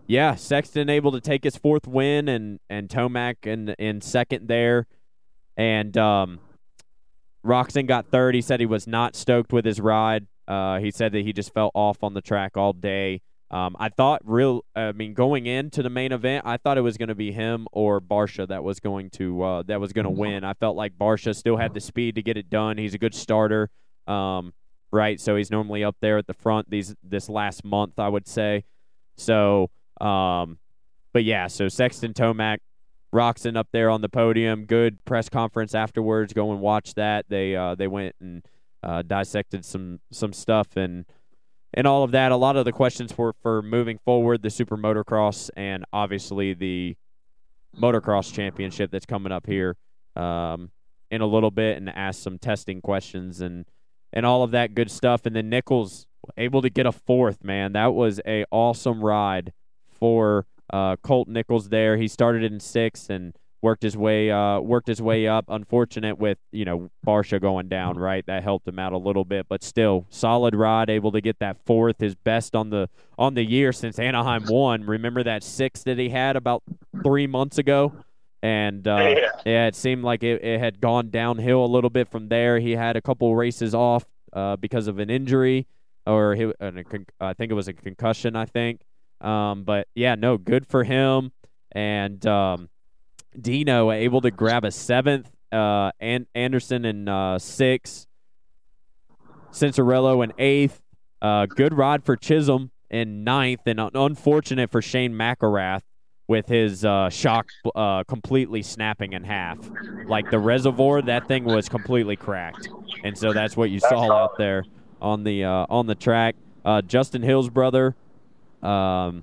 yeah, Sexton able to take his fourth win, and and Tomac in in second there, and um, Roczen got third. He said he was not stoked with his ride. Uh, he said that he just felt off on the track all day. Um, I thought real. I mean, going into the main event, I thought it was going to be him or Barcia that was going to uh, that was going to win. I felt like Barcia still had the speed to get it done. He's a good starter, um, right? So he's normally up there at the front these this last month, I would say. So, um, but yeah, so Sexton Tomac, Roczen up there on the podium. Good press conference afterwards. Go and watch that. They uh, they went and uh, dissected some some stuff and and all of that. A lot of the questions were for moving forward, the Super Motocross, and obviously the Motocross Championship that's coming up here um, in a little bit, and ask some testing questions and and all of that good stuff. And then Nichols able to get a fourth. Man, that was a awesome ride for uh, Colt Nichols. There, he started in sixth and worked his way uh, worked his way up. Unfortunate with you know Barcia going down, right? That helped him out a little bit, but still solid ride, able to get that fourth, his best on the on the year since Anaheim won. Remember that six that he had about three months ago, and uh, yeah. yeah. it seemed like it, it had gone downhill a little bit from there. He had a couple races off uh, because of an injury, or he, I think it was a concussion, I think. Um, but yeah, no, good for him. And um, Dino able to grab a seventh, uh, and Anderson in uh, six, Cianciarulo in eighth. Uh, good ride for Chisholm in ninth, and unfortunate for Shane McElrath with his uh, shock uh, completely snapping in half. Like the reservoir, that thing was completely cracked, and so that's what you saw out there on the uh, on the track. Uh, Justin Hill's brother, um,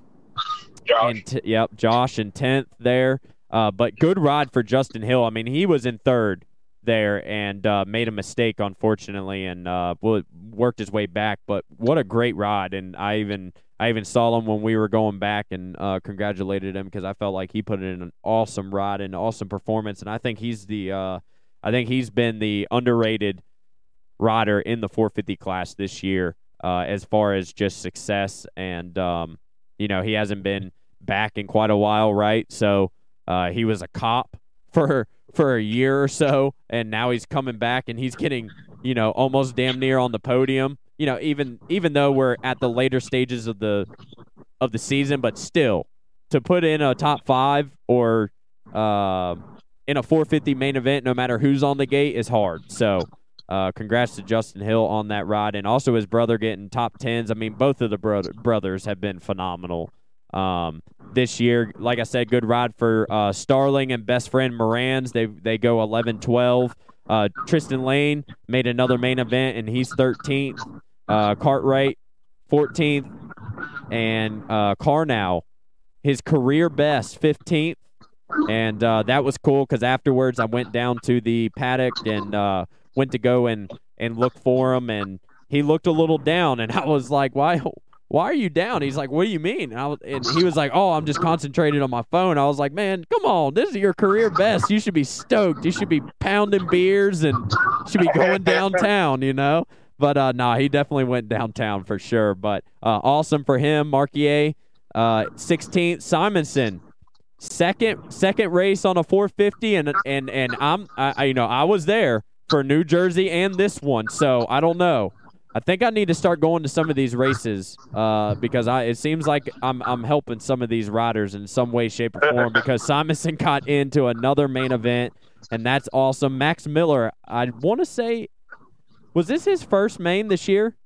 Josh. T- yep, Josh in tenth there. Uh, but good ride for Justin Hill. I mean, he was in third there and uh, made a mistake, unfortunately, and uh, worked his way back. But what a great ride! And I even I even saw him when we were going back and uh, congratulated him because I felt like he put in an awesome ride and awesome performance. And I think he's the uh, I think he's been the underrated rider in the 450 class this year uh, as far as just success. And um, you know, he hasn't been back in quite a while, right? So uh, he was a cop for for a year or so, and now he's coming back and he's getting you know almost damn near on the podium. You know, even even though we're at the later stages of the of the season, but still to put in a top five or uh, in a 450 main event, no matter who's on the gate, is hard. So. Uh, congrats to Justin Hill on that ride, and also his brother getting top tens. I mean, both of the bro- brothers have been phenomenal um, this year. Like I said, good ride for uh, Starling and best friend Moranz. They they go 11 12. Uh, Tristan Lane made another main event, and he's 13th. Uh, Cartwright, 14th. And uh, Karnow, his career best, 15th. And uh, that was cool because afterwards I went down to the paddock and uh, went to go and, and look for him. And he looked a little down, and I was like, why? Why are you down? He's like, what do you mean? And, was, and he was like, oh, I'm just concentrated on my phone. I was like, man, come on, this is your career best. You should be stoked. You should be pounding beers and should be going downtown, you know. But uh, nah, he definitely went downtown for sure. But uh, awesome for him, Marquier, uh, 16th, Simonson. Second, second race on a 450, and and and I'm, I, you know, I was there for New Jersey and this one, so I don't know. I think I need to start going to some of these races uh, because I it seems like I'm I'm helping some of these riders in some way, shape, or form. Because Simonson got into another main event, and that's awesome. Max Miller, I want to say, was this his first main this year?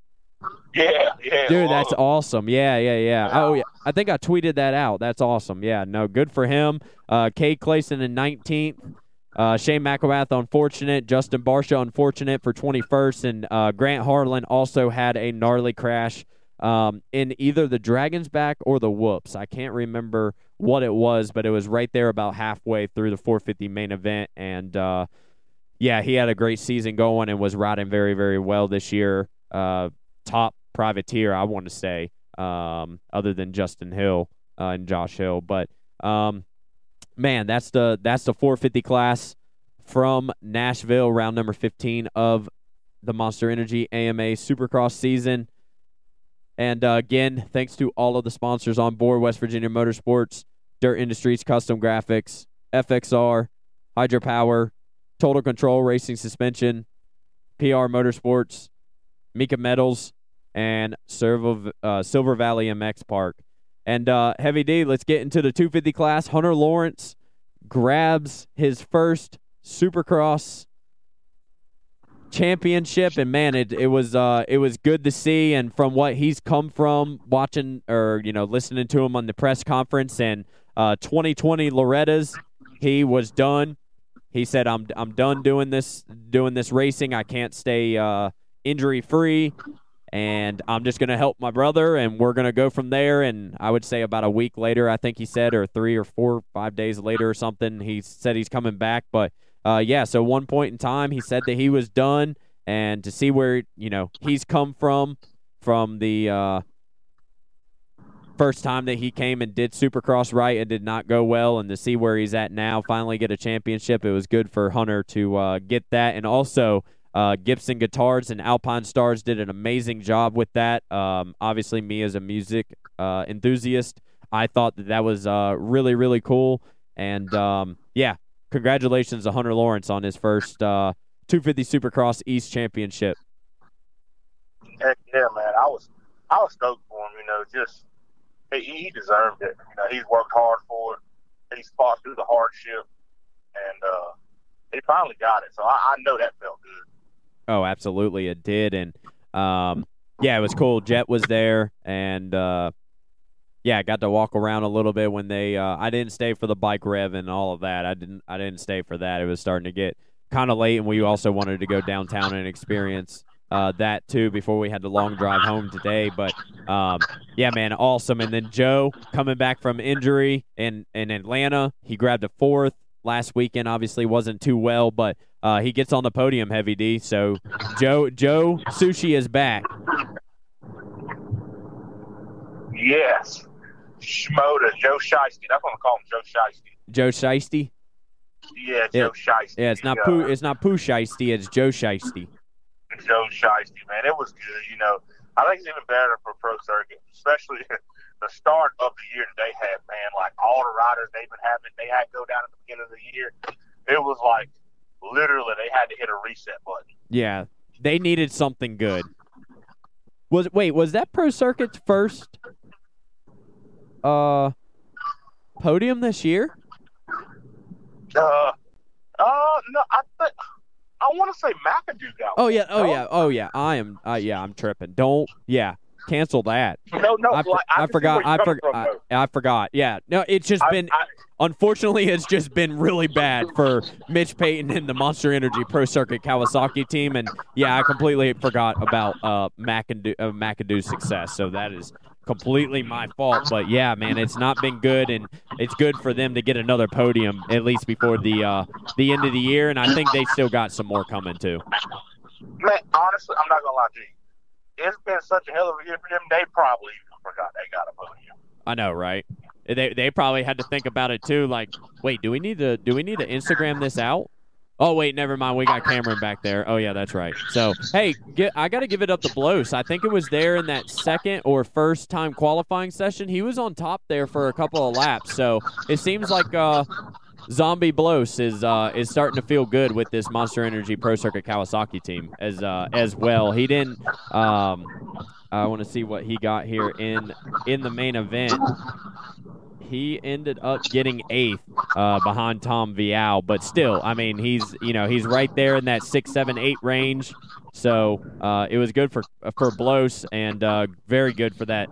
Yeah, yeah. Dude, that's awesome. Yeah, yeah, yeah. Oh, yeah. I think I tweeted that out. That's awesome. Yeah, no, good for him. Uh, Cade Clason in 19th. Uh, Shane McElrath, unfortunate. Justin Barcia, unfortunate for 21st. And uh, Grant Harlan also had a gnarly crash um, in either the Dragon's Back or the Whoops. I can't remember what it was, but it was right there about halfway through the 450 main event. And uh, yeah, he had a great season going and was riding very, very well this year. Uh, top privateer, I want to say, um, other than Justin Hill uh, and Josh Hill. But um, man, that's the that's the 450 class from Nashville, round number 15 of the Monster Energy AMA Supercross season. And uh, again, thanks to all of the sponsors on board West Virginia Motorsports, Dirt Industries, Kustom Graphics, FXR, Hydro Power, Total Control Racing Suspension, PR Motorsports, Mika Metals, and uh, Silver Valley MX Park. And uh, Heavy D, let's get into the 250 class. Hunter Lawrence grabs his first Supercross championship. And man it, it was uh it was good to see. And from what he's come from watching or you know listening to him on the press conference and uh 2020 Loretta's he was done. He said I'm I'm done doing this doing this racing. I can't stay uh injury free and I'm just going to help my brother and we're going to go from there. And I would say about a week later I think he said or 3 or 4 5 days later or something he said he's coming back. But uh, yeah, so one point in time, he said that he was done, and to see where you know he's come from, from the uh, first time that he came and did Supercross right and did not go well, and to see where he's at now, finally get a championship, it was good for Hunter to uh, get that, and also. Uh, Gibson Guitars and Alpinestars did an amazing job with that. Um, obviously, me as a music uh, enthusiast, I thought that that was uh, really, really cool. And um, yeah, congratulations to Hunter Lawrence on his first uh, 250 Supercross East Championship. Heck yeah, man! I was I was stoked for him. You know, just he, he deserved it. You know, he's worked hard for it. He's fought through the hardship, and uh, he finally got it. So I, I know that felt good. Oh, absolutely, it did, and um, yeah, it was cool. Jet was there, and uh, yeah, I got to walk around a little bit when they. Uh, I didn't stay for the bike rev and all of that. I didn't. I didn't stay for that. It was starting to get kind of late, and we also wanted to go downtown and experience uh, that too before we had the long drive home today. But um, yeah, man, awesome. And then Joe coming back from injury in in Atlanta, he grabbed a fourth last weekend. Obviously, wasn't too well, but uh, he gets on the podium, heavy D. So Joe Joe Sushi is back. Yes. Shimoda, Joe Shiesty. That's what I'm calling Joe Shiesty. Joe Shiesty. Yeah, Joe it, Shiesty. Yeah, it's not Pooh. It's not Pooh Shiesty. It's Joe Shiesty. Joe Shiesty, man, it was good. You know, I think it's even better for pro circuit, especially the start of the year that they had. Man, like all the riders they've been having, they had to go down at the beginning of the year. It was like literally they had to hit a reset button. Yeah, they needed something good. Was wait, was that pro circuit's first uh podium this year? Uh, uh, no, I think I want to say McAdoo got. Oh yeah, oh yeah, oh yeah. I am. Uh, yeah, I'm tripping. Don't. Yeah, cancel that. No, no. I, like, I, I forgot. I forgot. I, I, forgot. Yeah. No, it's just been. unfortunately, it's just been really bad for Mitch Payton and the Monster Energy Pro Circuit Kawasaki team. And yeah, I completely forgot about uh, McAdoo, uh, McAdoo's success. So that is completely my fault. But yeah, man, it's not been good, and it's good for them to get another podium at least before the uh, the end of the year. And I think they still got some more coming too. Man, honestly, I'm not gonna lie to you. It's been such a hell of a year for them. They probably forgot they got a podium. I know, right? They they probably had to think about it too. Like, wait, do we need to do we need to Instagram this out? Oh wait, never mind. We got Cameron back there. Oh yeah, that's right. So hey, get, I got to give it up to Blose. I think it was there in that second or first time qualifying session. He was on top there for a couple of laps. So it seems like uh, Zombie Blose is uh, is starting to feel good with this Monster Energy Pro Circuit Kawasaki team as uh, as well. He didn't. Um, I want to see what he got here in in the main event he ended up getting eighth uh, behind Tom Vialle, but still, I mean, he's you know he's right there in that six, seven, eight range. So uh, it was good for for Blose and uh, very good for that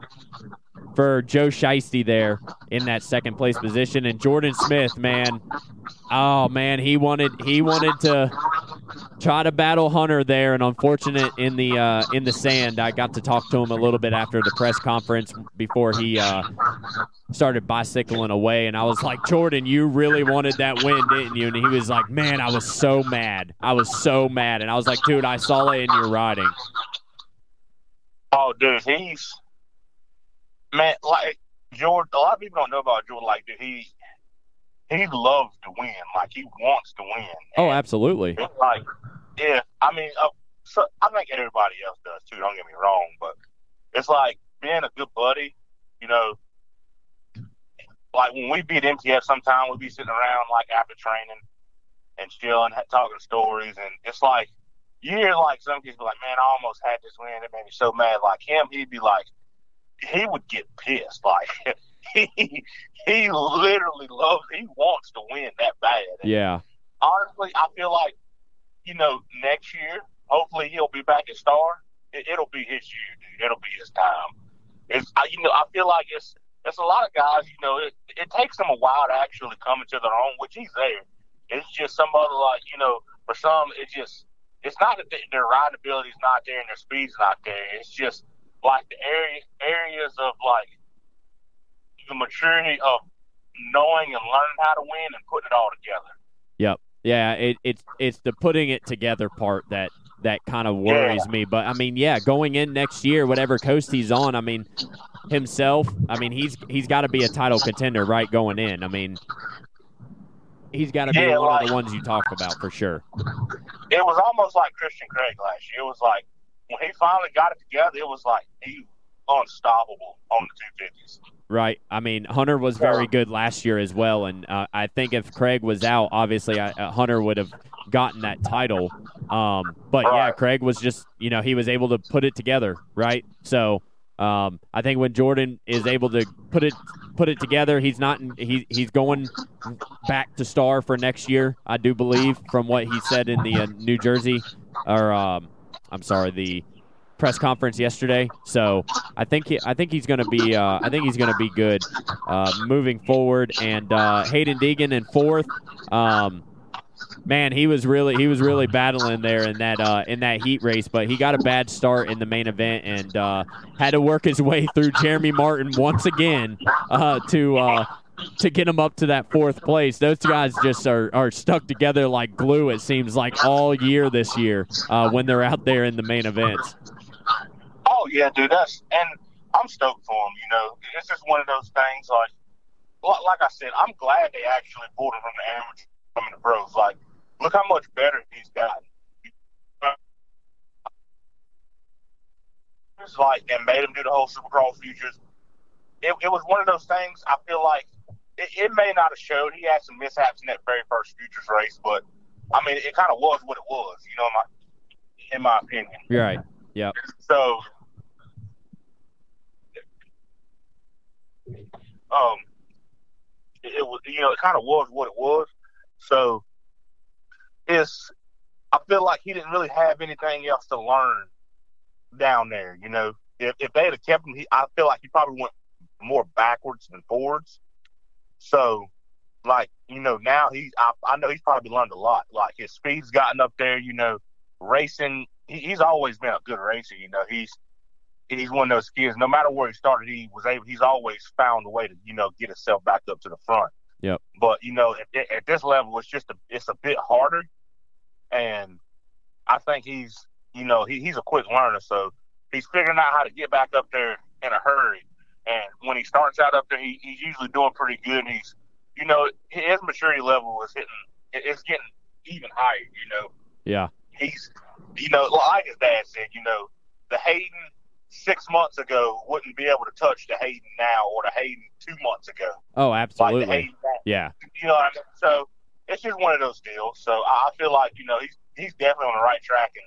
for Joe Shiesty there in that second place position, and Jordan Smith, man, oh man, he wanted he wanted to try to battle Hunter there, and unfortunate in the uh, in the sand. I got to talk to him a little bit after the press conference before he uh, started bicycling away, and I was like, Jordan, you really wanted that win, didn't you? And he was like, Man, I was so mad. I was so mad, and I was like, Dude, I saw it in your riding. Oh, dude, he's man. Like Jordan, a lot of people don't know about Jordan. Like, dude, he he loves to win. Like he wants to win. Oh, absolutely. Like, yeah, I mean, uh, so I think everybody else does too. Don't get me wrong, but it's like being a good buddy. You know, like when we beat MTF, sometimes we'd be sitting around like after training and chilling, talking stories, and it's like you hear like some kids be like, "Man, I almost had this win. It made me so mad." Like him, he'd be like, he would get pissed. Like he he literally loves. He wants to win that bad. And yeah. Honestly, I feel like you know next year, hopefully he'll be back at Star. It, will be his year, dude. It'll be his time. It's I, you know I feel like it's it's a lot of guys. You know, it, it takes them a while to actually come into their own, which he's there. It's just some other like you know for some it's just it's not that their riding ability is not there and their speed's not there. It's just like the area areas of like the maturity of knowing and learning how to win and putting it all together. Yep. Yeah, it, it's it's the putting it together part that that kind of worries yeah. me. But I mean, yeah, going in next year, whatever coast he's on, I mean, himself, I mean, he's he's got to be a title contender, right? Going in, I mean, he's got to be yeah, one like, of the ones you talk about for sure. It was almost like Christian Craig last year. It was like when he finally got it together, it was like he unstoppable on the 250s. Right. I mean, Hunter was very good last year as well, and uh, I think if Craig was out, obviously I, uh, Hunter would have gotten that title. Um, but yeah, Craig was just you know he was able to put it together, right? So um, I think when Jordan is able to put it put it together, he's not he, he's going back to star for next year. I do believe from what he said in the uh, New Jersey or um, I'm sorry the press conference yesterday. So I think he, I think he's going to be uh, I think he's going to be good uh, moving forward. And uh, Haiden Deegan in fourth. Um, man, he was really he was really battling there in that uh, in that heat race, but he got a bad start in the main event and uh, had to work his way through Jeremy Martin once again uh, to uh, to get them up to that fourth place. Those guys just are, are stuck together like glue. It seems like all year this year uh, when they're out there in the main events. Oh yeah, dude. That's and I'm stoked for them. You know, it's just one of those things. Like, like I said, I'm glad they actually pulled him from the amateur coming to pros. Like, look how much better he's gotten. It's like and made him do the whole Supercross futures. It, it was one of those things. I feel like it, it may not have showed. He had some mishaps in that very first futures race, but I mean, it kind of was what it was. You know, in my in my opinion. Right. Yeah. So um, it, it was you know it kind of was what it was. So it's I feel like he didn't really have anything else to learn down there. You know, if if they had kept him, he, I feel like he probably went more backwards than forwards. So, like you know, now he's I, I know he's probably learned a lot. Like his speed's gotten up there. You know, racing. He, he's always been a good racer. You know, he's he's one of those kids. No matter where he started, he was able. He's always found a way to you know get himself back up to the front. Yep. But you know, at, at this level, it's just a it's a bit harder, and I think he's you know he, he's a quick learner, so he's figuring out how to get back up there in a hurry. And when he starts out up there, he, he's usually doing pretty good. And he's you know his maturity level is hitting it's getting even higher. You know. Yeah. He's you know like his dad said, you know the Haiden six months ago wouldn't be able to touch the Haiden now or the Haiden two months ago. Oh, absolutely. Like yeah. You know what I mean? So it's just one of those deals. So I feel like you know he's he's definitely on the right track, and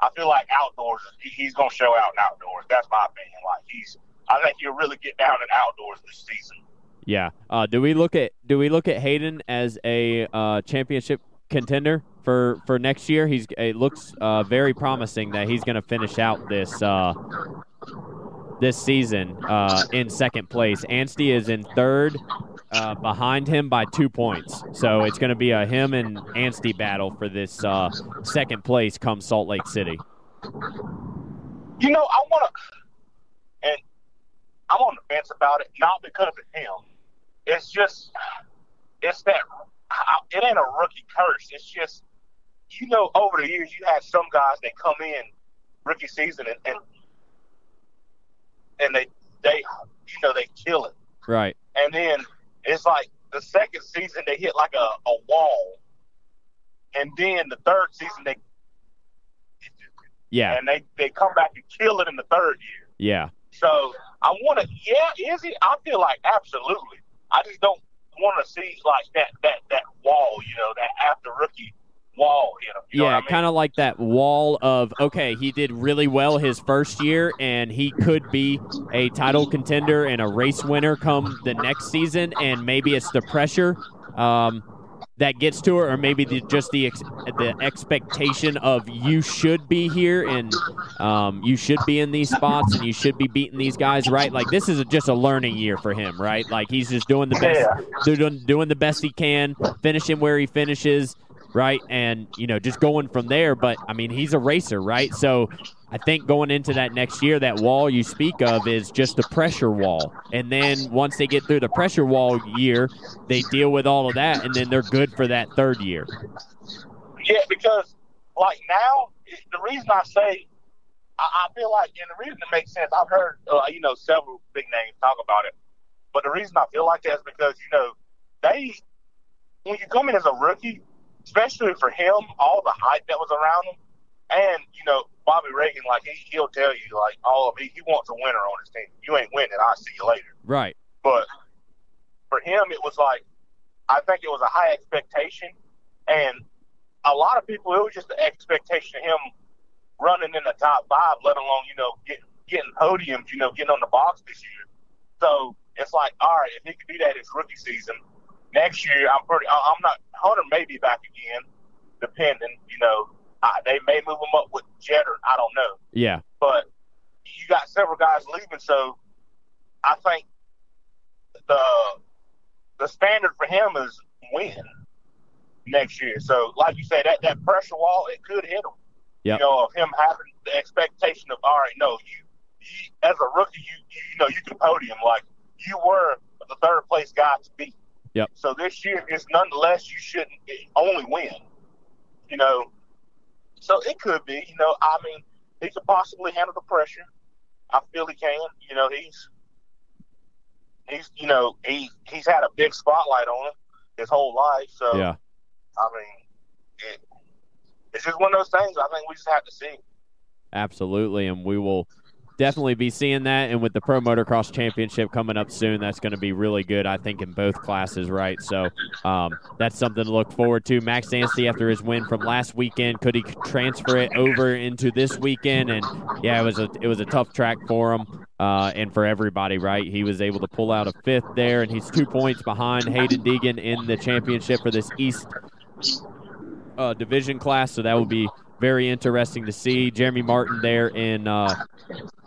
I feel like outdoors he's going to show out in outdoors. That's my opinion. Like he's, I think he'll really get down in outdoors this season. Yeah. Uh, do we look at do we look at Haiden as a uh, championship contender for for next year. He's it looks uh, very promising that he's going to finish out this uh, this season uh, in second place. Anstie is in third. uh, behind him by two points. So it's going to be a him and Anstie battle for this uh, second place come Salt Lake City. You know, I want to, and I'm on the fence about it, not because of him. It's just, it's that, it ain't a rookie curse. It's just, you know, over the years, you had some guys that come in rookie season and, and, and they, they, you know, they kill it. Right. And then it's like the second season, they hit like a, a wall. And then the third season, they, yeah. And they, they come back and kill it in the third year. Yeah. So I want to, yeah, is it? I feel like absolutely. I just don't want to see like that, that, that wall, you know, that after rookie wall him. yeah, I mean? kind of like that wall of okay, he did really well his first year, and he could be a title contender and a race winner come the next season, and maybe it's the pressure. Um, that gets to her, or maybe the, just the ex, the expectation of you should be here and um, you should be in these spots and you should be beating these guys, right? Like this is a, just a learning year for him, right? Like he's just doing the best, yeah. doing doing the best he can, finishing where he finishes, right? And you know, just going from there. But I mean, he's a racer, right? So I think going into that next year, that wall you speak of is just the pressure wall. And then once they get through the pressure wall year, they deal with all of that, and then they're good for that third year. Yeah, because like now, the reason I say I, I feel like, and the reason it makes sense, I've heard uh, you know several big names talk about it, but the reason I feel like that is because you know they when you come in as a rookie, especially for him, all the hype that was around him, and you know Bobby Regan, like he he'll tell you like all of he, he wants a winner on his team. You ain't winning, I'll see you later. Right. But for him, it was like I think it was a high expectation, and a lot of people it was just the expectation of him running in the top five, let alone you know get, getting podiums, you know, getting on the box this year. So it's like, all right, if he could do that his rookie season, next year I'm pretty. I'm not Hunter may be back again, depending. You know, They may move him up with Jeter. I don't know. Yeah. But you got several guys leaving, so I think the the standard for him is win next year. So, like you say, that that pressure wall it could hit him. Yep. You know, of him having the expectation of all right, no, you, you as a rookie, you you know you can podium like you were the third place guy to beat. Yep. So this year is nonetheless you shouldn't only win. You know, so it could be. You know, I mean, he could possibly handle the pressure. I feel he can. You know, he's he's you know he he's had a big spotlight on him his whole life. So yeah, I mean, it, it's just one of those things. I think we just have to see. Absolutely, and we will definitely be seeing that. And with the Pro Motocross Championship coming up soon, that's going to be really good, I think, in both classes, right? So um, that's something to look forward to. Max Anstie, after his win from last weekend, could he transfer it over into this weekend? And yeah, it was a it was a tough track for him. Uh, and for everybody, right? He was able to pull out a fifth there, and he's two points behind Haiden Deegan in the championship for this East uh, division class. So that will be very interesting to see. Jeremy Martin there in uh,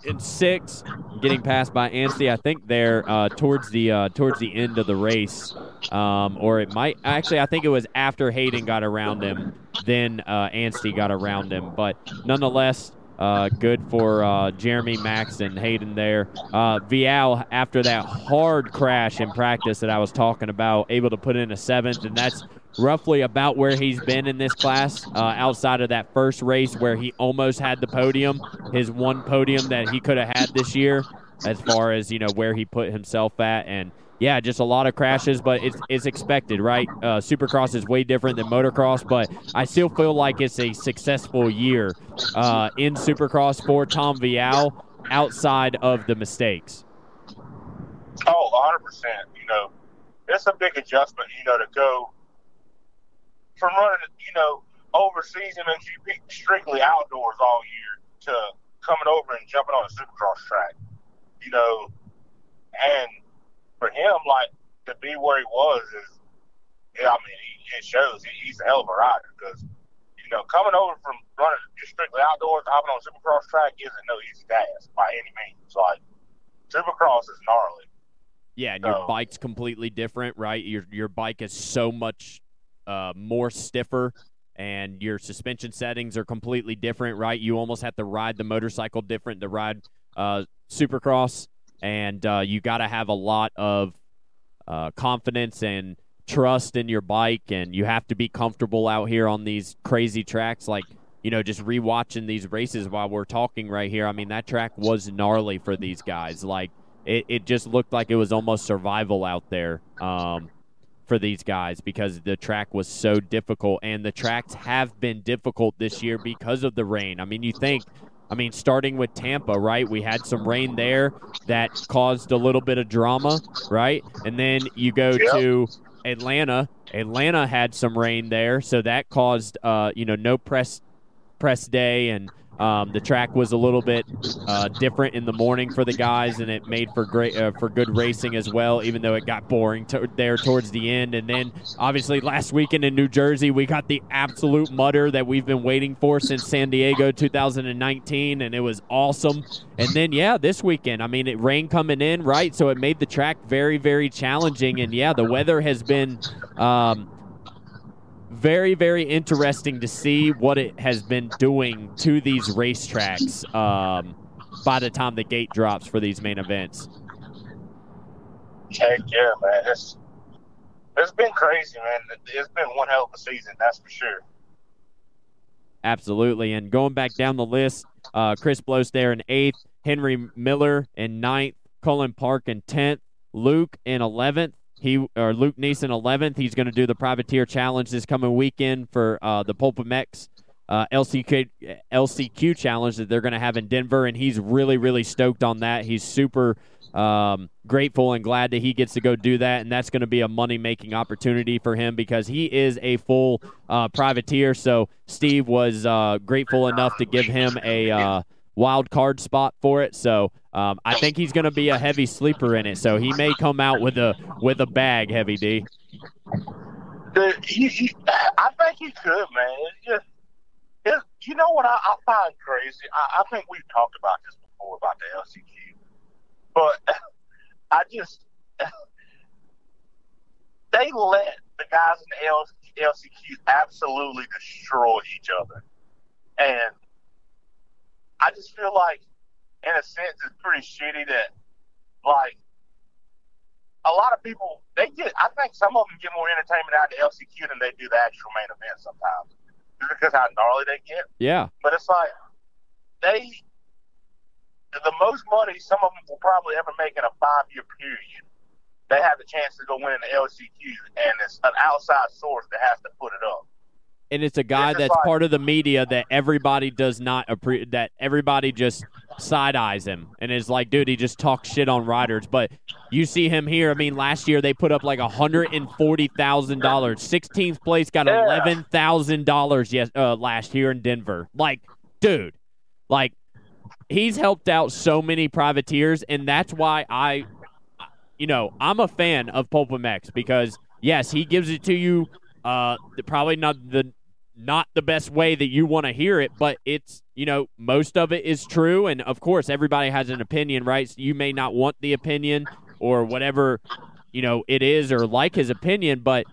in six, getting passed by Anstie. I think there uh, towards the uh, towards the end of the race, um, or it might actually. I think it was after Haiden got around him, then uh, Anstie got around him. But nonetheless, uh, good for uh, Jeremy, Max, and Hayden there. Uh, Vialle, after that hard crash in practice that I was talking about, able to put in a seventh, and that's roughly about where he's been in this class uh, outside of that first race where he almost had the podium, his one podium that he could have had this year, as far as, you know, where he put himself at. And yeah, just a lot of crashes, but it's it's expected, right? Uh, Supercross is way different than motocross, but I still feel like it's a successful year uh, in Supercross for Tom Vialle outside of the mistakes. Oh, 100 percent. You know, it's a big adjustment. You know, to go from running, you know, overseas and GP strictly outdoors all year to coming over and jumping on a Supercross track. You know, and for him, like to be where he was is, yeah, I mean, he, it shows he, he's a hell of a rider because you know coming over from running just strictly outdoors, hopping on a supercross track isn't no easy task by any means. Like supercross is gnarly, Yeah, and so. your bike's completely different, right? Your your bike is so much uh, more stiffer, and your suspension settings are completely different, right? You almost have to ride the motorcycle different to ride uh, Supercross, and uh, you got to have a lot of uh, confidence and trust in your bike, and you have to be comfortable out here on these crazy tracks. Like you know, just rewatching these races while we're talking right here. I mean, that track was gnarly for these guys. Like it, it just looked like it was almost survival out there. Um, for these guys because the track was so difficult and the tracks have been difficult this year because of the rain. I mean, you think I mean, starting with Tampa, right? We had some rain there that caused a little bit of drama, right? And then you go yep. to Atlanta. Atlanta had some rain there, so that caused, uh, you know, no press press day and um, the track was a little bit uh, different in the morning for the guys, and it made for great uh, for good racing as well. Even though it got boring to, there towards the end, and then obviously last weekend in New Jersey, we got the absolute mutter that we've been waiting for since San Diego 2019, and it was awesome. And then yeah, this weekend, I mean, it rain coming in right, so it made the track very very challenging. And yeah, the weather has been. Um, very, very interesting to see what it has been doing to these racetracks um, by the time the gate drops for these main events. Heck yeah, man. It's, it's been crazy, man. It's been one hell of a season, that's for sure. Absolutely. And going back down the list, uh, Chris there in eighth, Henry Miller in ninth, Cullen Park in tenth, Luke in eleventh, he or Luke Neeson 11th. He's going to do the Privateer Challenge this coming weekend for uh, the PulpMX uh, LCQ LCQ Challenge that they're going to have in Denver, and he's really really stoked on that. He's super um, grateful and glad that he gets to go do that, and that's going to be a money making opportunity for him because he is a full uh, privateer. So Steve was uh, grateful enough to give him a uh, wild card spot for it. So um, I think he's going to be a heavy sleeper in it. So he may come out with a with a bag, heavy D. He, he, I think he could, man. It's just, it's, you know what I, I find crazy? I, I think we've talked about this before about the LCQ, but I just they let the guys in the LCQ absolutely destroy each other, and I just feel like, in a sense, it's pretty shitty that, like, a lot of people they get. I think some of them get more entertainment out of the LCQ than they do the actual main event sometimes, just because how gnarly they get. Yeah. But it's like they the most money some of them will probably ever make in a five year period. They have the chance to go win the LCQ, and it's an outside source that has to put it up and it's a guy that's part of the media that everybody does not appreciate. That everybody just side eyes him and is like, dude, he just talks shit on riders. But you see him here. I mean, last year they put up like hundred and forty thousand dollars. Sixteenth place got yeah. eleven thousand dollars. Yes, uh, last year in Denver. Like, dude, like he's helped out so many privateers, and that's why I, you know, I'm a fan of PulpMX because yes, he gives it to you uh, probably not the not the best way that you want to hear it, but it's you know most of it is true, and of course everybody has an opinion, right? So you may not want the opinion or whatever you know it is or like his opinion, but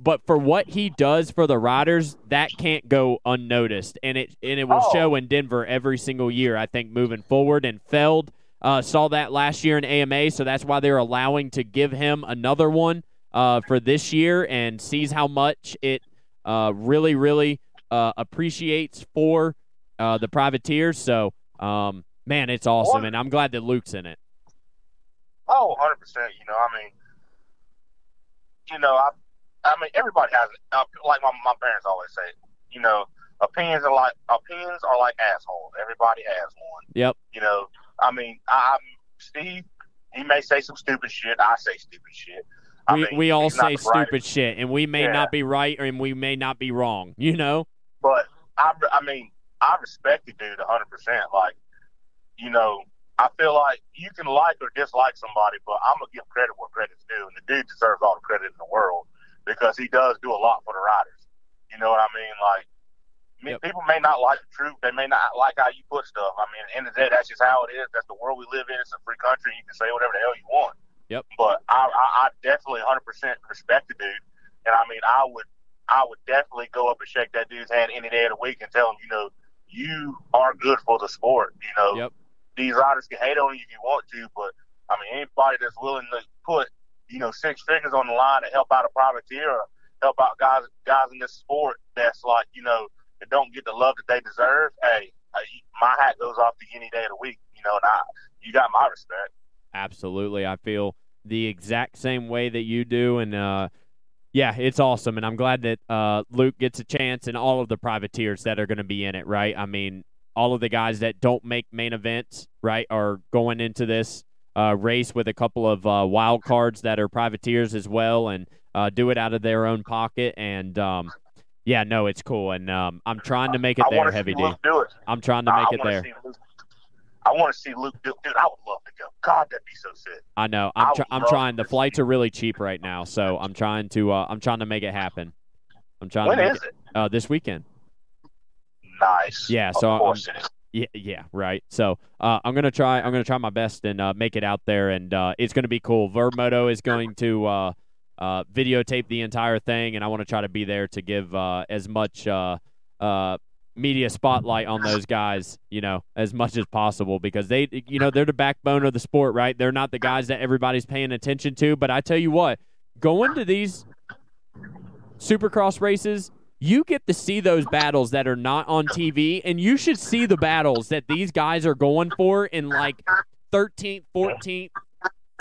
but for what he does for the riders, that can't go unnoticed, and it and it will oh. show in Denver every single year. I think moving forward, and Feld uh, saw that last year in AMA, so that's why they're allowing to give him another one uh, for this year and sees how much it uh, really, really uh, appreciates for uh, the privateers. So, um, man, it's awesome, and I'm glad that Luke's in it. Oh, 100 percent. You know, I mean, you know, I, I mean, everybody has it. Uh, like my my parents always say, you know, opinions are like opinions are like assholes. Everybody has one. Yep. You know, I mean, I, I'm Steve. He may say some stupid shit. I say stupid shit we, mean, we all say stupid right. shit, and we may yeah. not be right, and we may not be wrong. You know. But I, I mean, I respect the dude 100. percent Like, you know, I feel like you can like or dislike somebody, but I'm gonna give credit where credit's due, and the dude deserves all the credit in the world because he does do a lot for the riders. You know what I mean? Like, yep. people may not like the truth, they may not like how you put stuff. I mean, at the end of the day, that's just how it is. That's the world we live in. It's a free country. You can say whatever the hell you want. Yep. But I, I, I definitely 100% respect the dude, and I mean, I would, I would definitely go up and shake that dude's hand any day of the week and tell him, you know, you are good for the sport. You know, yep. these riders can hate on you if you want to, but I mean, anybody that's willing to put, you know, six figures on the line to help out a privateer or help out guys, guys in this sport that's like, you know, that don't get the love that they deserve. Hey, my hat goes off to you any day of the week. You know, and I, you got my respect. Absolutely, I feel the exact same way that you do, and uh, yeah, it's awesome, and I'm glad that uh, Luke gets a chance, and all of the privateers that are going to be in it. Right? I mean, all of the guys that don't make main events, right, are going into this uh, race with a couple of uh, wild cards that are privateers as well, and uh, do it out of their own pocket. And um, yeah, no, it's cool, and um, I'm trying to make it I there, Heavy D. Do it. I'm trying to make I it there. I want to see Luke do Dude, I would love to go. God, that'd be so sick. I know. I'm, tr- I'm trying. The flights are really cheap right now, so I'm trying to. Uh, I'm trying to make it happen. I'm trying when to. When is it? Uh, this weekend. Nice. Yeah. So. Of course I'm, it is. Yeah, yeah, right. So uh, I'm gonna try. I'm gonna try my best and uh, make it out there, and uh, it's gonna be cool. Vurbmoto is going to uh, uh, videotape the entire thing, and I want to try to be there to give uh, as much media spotlight on those guys, you know, as much as possible because they, you know, they're the backbone of the sport, right? They're not the guys that everybody's paying attention to. But I tell you what, going to these supercross races, you get to see those battles that are not on TV, and you should see the battles that these guys are going for in like 13th, 14th,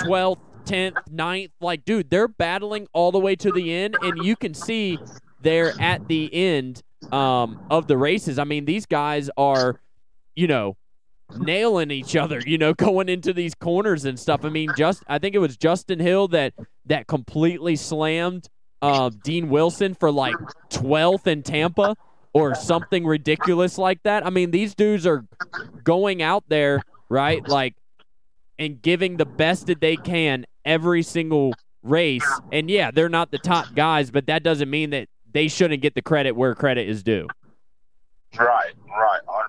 12th, 10th, 9th. Like, dude, they're battling all the way to the end, and you can see there at the end um, of the races. I mean, these guys are, you know, nailing each other, you know, going into these corners and stuff. I mean, just I think it was Justin Hill that that completely slammed uh, Dean Wilson for like 12th in Tampa or something ridiculous like that. I mean, these dudes are going out there, right? Like, and giving the best that they can every single race. And yeah, they're not the top guys, but that doesn't mean that they shouldn't get the credit where credit is due. Right, right, 100%.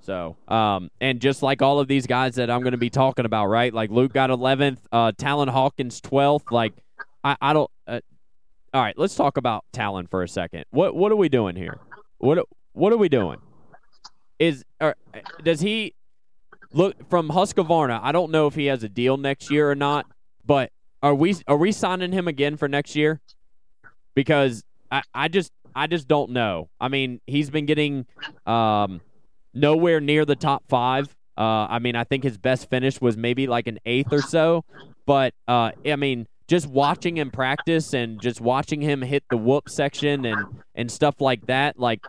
So, um, and just like all of these guys that I'm going to be talking about, right? Like Luke got 11th, uh, Talon Hawkins 12th. Like, I, I don't, uh, all right, let's talk about Talon for a second. What what are we doing here? What what are we doing? Is or does he look from Husqvarna? I don't know if he has a deal next year or not, but are we are we signing him again for next year? Because I, I just I just don't know. I mean, he's been getting um, nowhere near the top five. Uh, I mean, I think his best finish was maybe like an eighth or so. But uh, I mean, just watching him practice and just watching him hit the whoop section and and stuff like that, like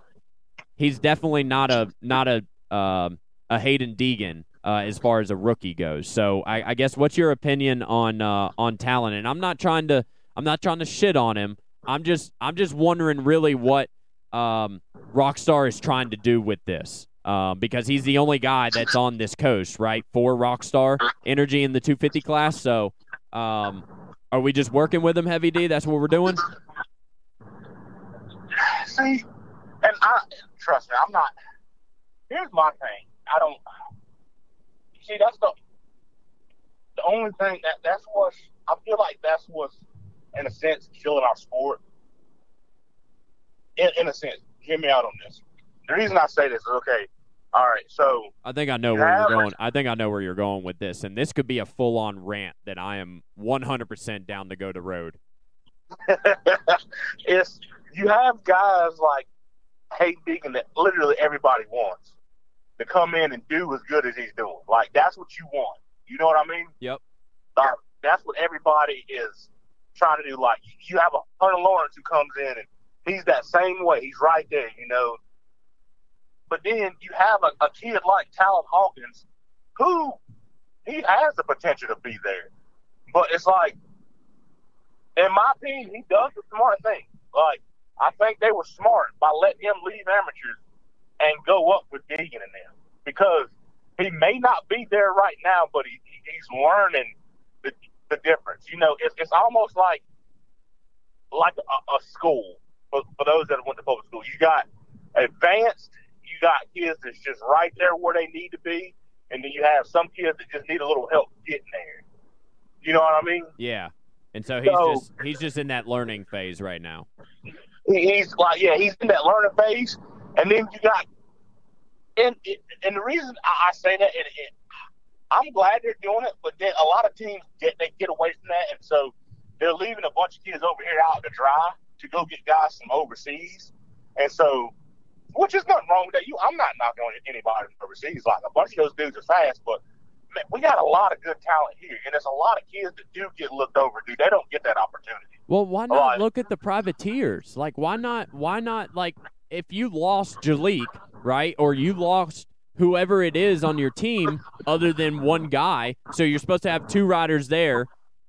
he's definitely not a not a uh, a Haiden Deegan uh, as far as a rookie goes. So I, I guess what's your opinion on uh, on Talon? And I'm not trying to I'm not trying to shit on him. I'm just I'm just wondering really what um, Rockstar is trying to do with this. Um, because he's the only guy that's on this coast, right? For Rockstar Energy in the 250 class. So, um, are we just working with him, Heavy D? That's what we're doing. See, and I trust me, I'm not. Here's my thing. I don't. See, that's the the only thing that that's what's. I feel like that's what's, in a sense, killing our sport. In, in a sense, hear me out on this. The reason I say this is okay. All right, so I think I know where you're going. I think I know where you're going with this, and this could be a full-on rant that I am 100% down to go to road. it's you have guys like Haiden Deegan that literally everybody wants to come in and do as good as he's doing. Like that's what you want. You know what I mean? Yep. Like, that's what everybody is trying to do. Like you have a Hunter Lawrence who comes in and he's that same way. He's right there. You know but then you have a, a kid like Talon Hawkins who he has the potential to be there. But it's like, in my opinion, he does the smart thing. Like, I think they were smart by letting him leave amateurs and go up with Deegan and them because he may not be there right now, but he, he's learning the, the difference. You know, it's, it's almost like like a, a school for, for those that went to public school. You got advanced you got kids that's just right there where they need to be, and then you have some kids that just need a little help getting there. You know what I mean? Yeah. And so he's so, just he's just in that learning phase right now. He's like, yeah, he's in that learning phase, and then you got, and and the reason I say that, and, I'm glad they're doing it, but then a lot of teams get they get away from that, and so they're leaving a bunch of kids over here out to dry to go get guys from overseas, and so which is nothing wrong with that. You, I'm not knocking on anybody from overseas. Like a bunch of those dudes are fast, but man, we got a lot of good talent here, and there's a lot of kids that do get looked over, dude. They don't get that opportunity. Well, why not look at the privateers? Like, why not? Why not? Like, if you lost Jalek, right, or you lost whoever it is on your team, other than one guy, so you're supposed to have two riders there.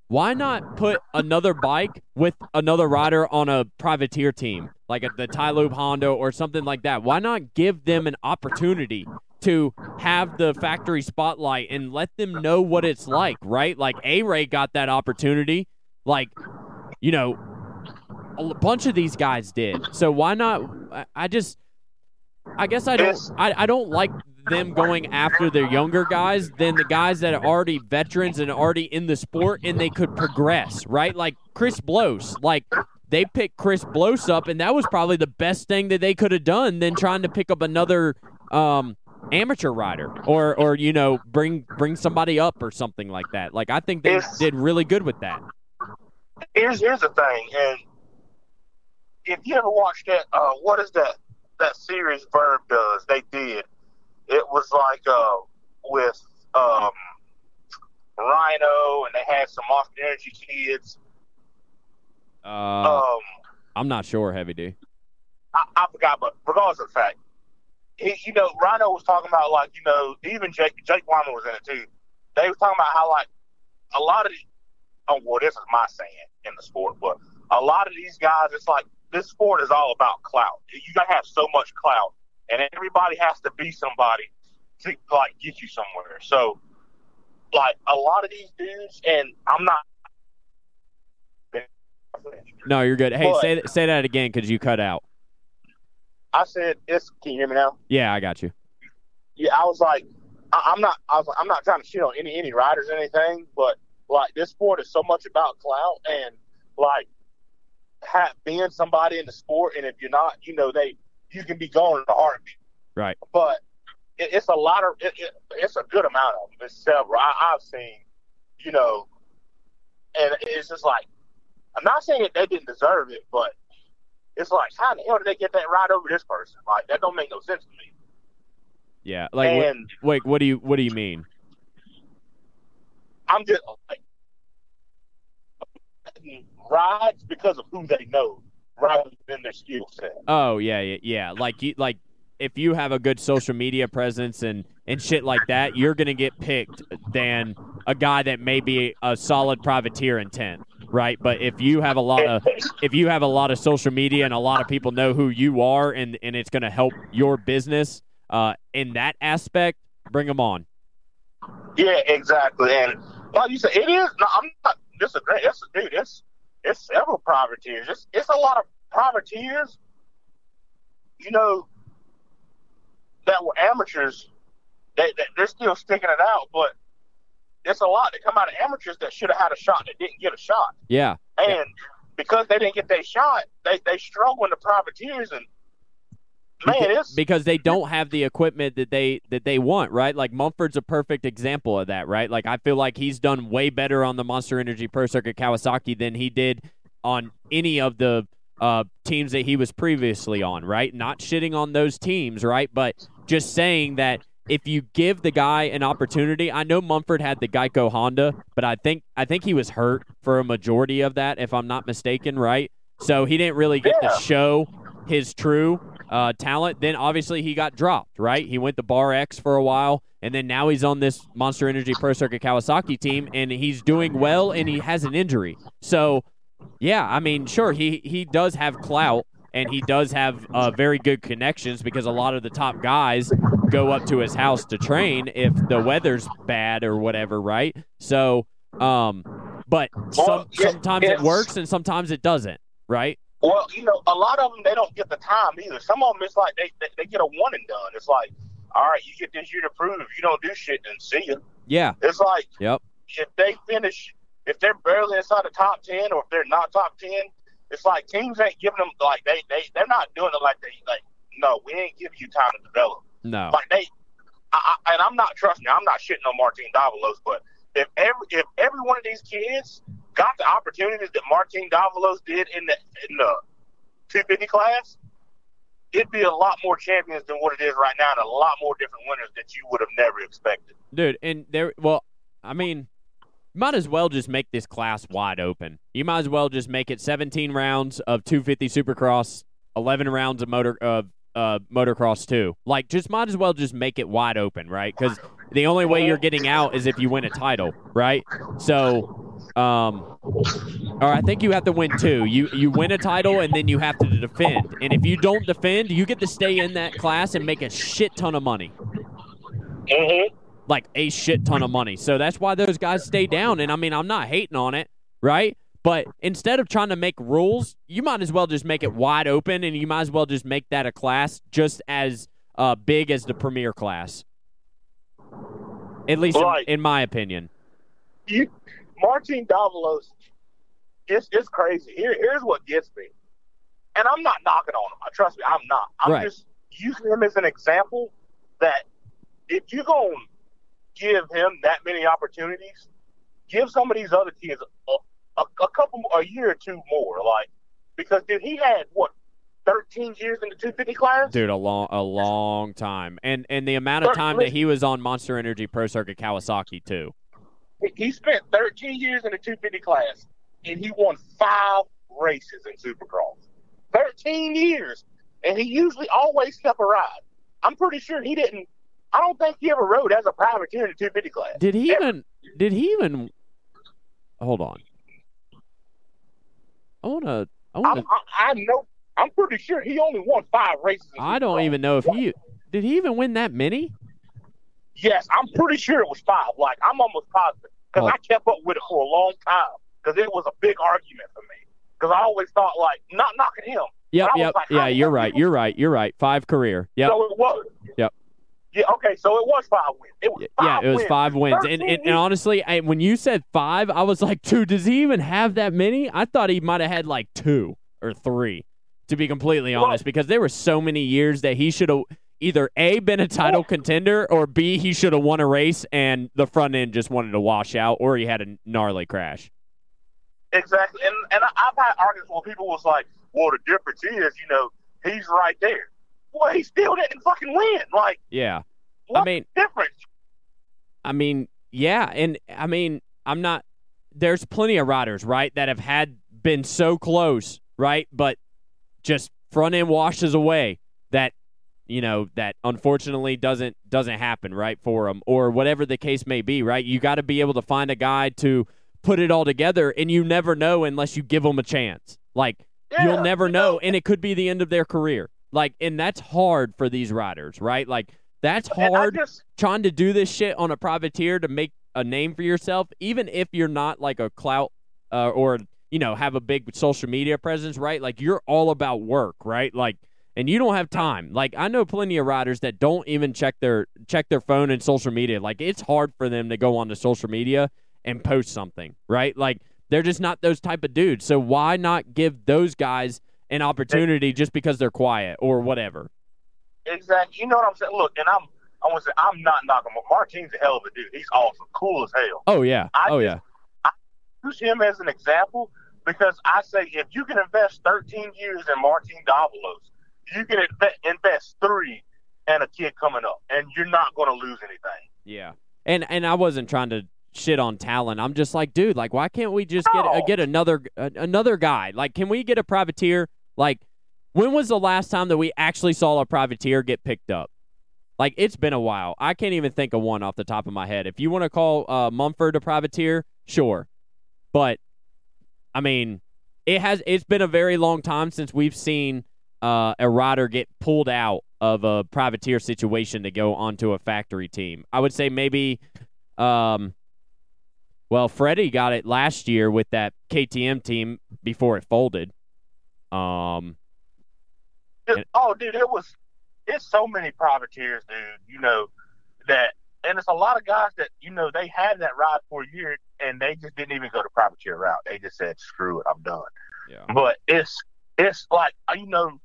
Why not put another bike with another rider on a privateer team, like a, the TiLube Honda or something like that? Why not give them an opportunity to have the factory spotlight and let them know what it's like, right? Like A Ray got that opportunity. Like, you know, a bunch of these guys did. So why not? I just, I guess I don't, I, I don't like them going after the younger guys than the guys that are already veterans and already in the sport and they could progress, right? Like Chris Blose, like they picked Chris Blose up, and that was probably the best thing that they could have done than trying to pick up another um, amateur rider or or you know bring bring somebody up or something like that. Like I think they it's, did really good with that. Here's here's the thing, and if you ever watched that, uh, what is that that series Vurb does? They did. It was like uh, with um, Rhino, and they had some Monster Energy kids. Uh, um, I'm not sure, Heavy D. I, I forgot, but regardless of the fact, he, you know, Rhino was talking about like, you know, even Jake Jake Weimer was in it too. They were talking about how like a lot of these, oh well, this is my saying in the sport, but a lot of these guys, it's like this sport is all about clout. You gotta have so much clout, and everybody has to be somebody to like get you somewhere. So, like a lot of these dudes, and I'm not. No, you're good. Hey, but, say say that again because you cut out. I said, "It's." Can you hear me now? Yeah, I got you. Yeah, I was like, I, am not. I was. Like, I'm not trying to shit on any any riders or anything, but like this sport is so much about clout and like have, being somebody in the sport, and if you're not, you know, they you can be going in a heartbeat. Right. But it, it's a lot of. It, it, it's a good amount of them. It's several. I, I've seen, you know, and it's just like I'm not saying that they didn't deserve it, but it's like, how the hell did they get that right over this person? Like that don't make no sense to me. Yeah, like and, what, wait, what do you what do you mean? I'm just like rides because of who they know rather than their skill set. Oh yeah, yeah, yeah. Like you like if you have a good social media presence and and shit like that, you're gonna get picked than a guy that may be a solid privateer intent right? But if you have a lot of if you have a lot of social media and a lot of people know who you are and and it's going to help your business uh, in that aspect, bring them on. Yeah, exactly. And like you said, it is. No, I'm not. Great. It's dude. It's it's several privateers. It's it's a lot of privateers. You know that were amateurs. They, they they're still sticking it out, but it's a lot that come out of amateurs that should have had a shot that didn't get a shot. Yeah. And yeah. because they didn't get their shot, they they struggle in the privateers and man, because, because they don't have the equipment that they that they want, right? Like Mumford's a perfect example of that, right? Like I feel like he's done way better on the Monster Energy Pro Circuit Kawasaki than he did on any of the uh, teams that he was previously on, right? Not shitting on those teams, right? But just saying that if you give the guy an opportunity, I know Mumford had the Geico Honda, but I think I think he was hurt for a majority of that, if I'm not mistaken, right? So he didn't really get yeah. to show his true uh, talent. Then obviously he got dropped, right? He went to Bar X for a while, and then now he's on this Monster Energy Pro Circuit Kawasaki team, and he's doing well, and he has an injury. So, yeah, I mean, sure, he he does have clout, and he does have uh, very good connections because a lot of the top guys go up to his house to train if the weather's bad or whatever, right? So, um, but some, sometimes it works and sometimes it doesn't, right? Well, you know, a lot of them they don't get the time either. Some of them it's like they they, they get a one and done. It's like, all right, you get this year to prove. If you don't do shit, then see you. Yeah, it's like, yep. If they finish if they're barely inside the top ten or if they're not top ten, it's like teams ain't giving them like they they they're not doing it like they like no, we ain't giving you time to develop. No, like they, I, I, and I'm not trusting. I'm not shitting on Martin Davalos, but if every if every one of these kids got the opportunities that Martin Davalos did in the in the 250 class, it'd be a lot more champions than what it is right now, and a lot more different winners that you would have never expected. Dude, and there, well, I mean, might as well just make this class wide open. You might as well just make it 17 rounds of 250 Supercross, 11 rounds of motor of uh, motocross too. Like, just might as well just make it wide open, right? Because the only way you're getting out is if you win a title, right? So, um, or I think you have to win two. You you win a title and then you have to defend. And if you don't defend, you get to stay in that class and make a shit ton of money. Mm-hmm. Like a shit ton of money. So that's why those guys stay down. And I mean, I'm not hating on it, right? But instead of trying to make rules, you might as well just make it wide open, and you might as well just make that a class just as uh, big as the premier class. At least in, in, my opinion. You, Martin Davalos, it's, it's crazy. Here, here's what gets me. And I'm not knocking on him. Trust me, I'm not. I'm right. just using him as an example that if you're going to give him that many opportunities, give some of these other kids a, a, a couple, a year or two more. Like, because dude, he had what 13 years in the 250 class? Dude, a long a long time. And and the amount of time that he was on Monster Energy Pro Circuit Kawasaki too. He spent 13 years in the 250 class and he won 5 races in Supercross. 13 years and he usually always kept a ride. I'm pretty sure he didn't I don't think he ever rode as a privateer in the 250 class. Did he ever. even did he even Hold on. I want to I want to I, I know I'm pretty sure he only won five races. I don't even know if he did. He even win that many? Yes, I'm pretty sure it was five. Like I'm almost positive because oh. I kept up with it for a long time because it was a big argument for me. Because I always thought like not knocking him. Yep, yep, like, yeah. You're right. You're right. You're right. Five career. Yep. So it was. Yep. Yeah. Okay. So it was five wins. It was yeah. It was wins. five wins. And, and, and honestly, I, when you said five, I was like, dude, does he even have that many? I thought he might have had like two or three to be completely honest, because there were so many years that he should have either A, been a title oh. contender, or B, he should have won a race and the front end just wanted to wash out, or he had a gnarly crash. Exactly. And, and I've had arguments where people was like, well, the difference is, you know, he's right there. Well, he still didn't fucking win. Like, yeah. I mean, difference? I mean, yeah. And I mean, I'm not, there's plenty of riders, right, that have had been so close, right? But just front end washes away you know that unfortunately doesn't doesn't happen right for them or whatever the case may be right you got to be able to find a guy to put it all together and you never know unless you give them a chance like yeah, you'll never you know. know and it could be the end of their career like and that's hard for these riders right like that's hard just, trying to do this shit on a privateer to make a name for yourself even if you're not like a clout uh, or you know, have a big social media presence, right? Like you're all about work, right? Like and you don't have time. Like I know plenty of riders that don't even check their check their phone and social media. Like it's hard for them to go onto social media and post something, right? Like they're just not those type of dudes. So why not give those guys an opportunity just because they're quiet or whatever? Exactly. You know what I'm saying? Look, and I'm I want to say I'm not knocking him. Martin's a hell of a dude. He's awesome, cool as hell. Oh yeah. I oh just, yeah. I use him as an example because I say if you can invest 13 years in Martin Davalos, you can invest three and a kid coming up, and you're not going to lose anything. Yeah, and and I wasn't trying to shit on talent. I'm just like, dude, like, why can't we just get uh, get another uh, another guy? Like, can we get a privateer? Like, when was the last time that we actually saw a privateer get picked up? Like, it's been a while. I can't even think of one off the top of my head. If you want to call uh, Mumford a privateer, sure, but I mean, it has it's been a very long time since we've seen uh, a rider get pulled out of a privateer situation to go onto a factory team. I would say maybe, um, well, Freddie got it last year with that KTM team before it folded. Um, it, oh, dude, it was it's so many privateers, dude. You know that, and it's a lot of guys that you know they had that ride for a year and they just didn't even go the privateer route. They just said, "Screw it, I'm done." Yeah. But it's it's like uh, you know,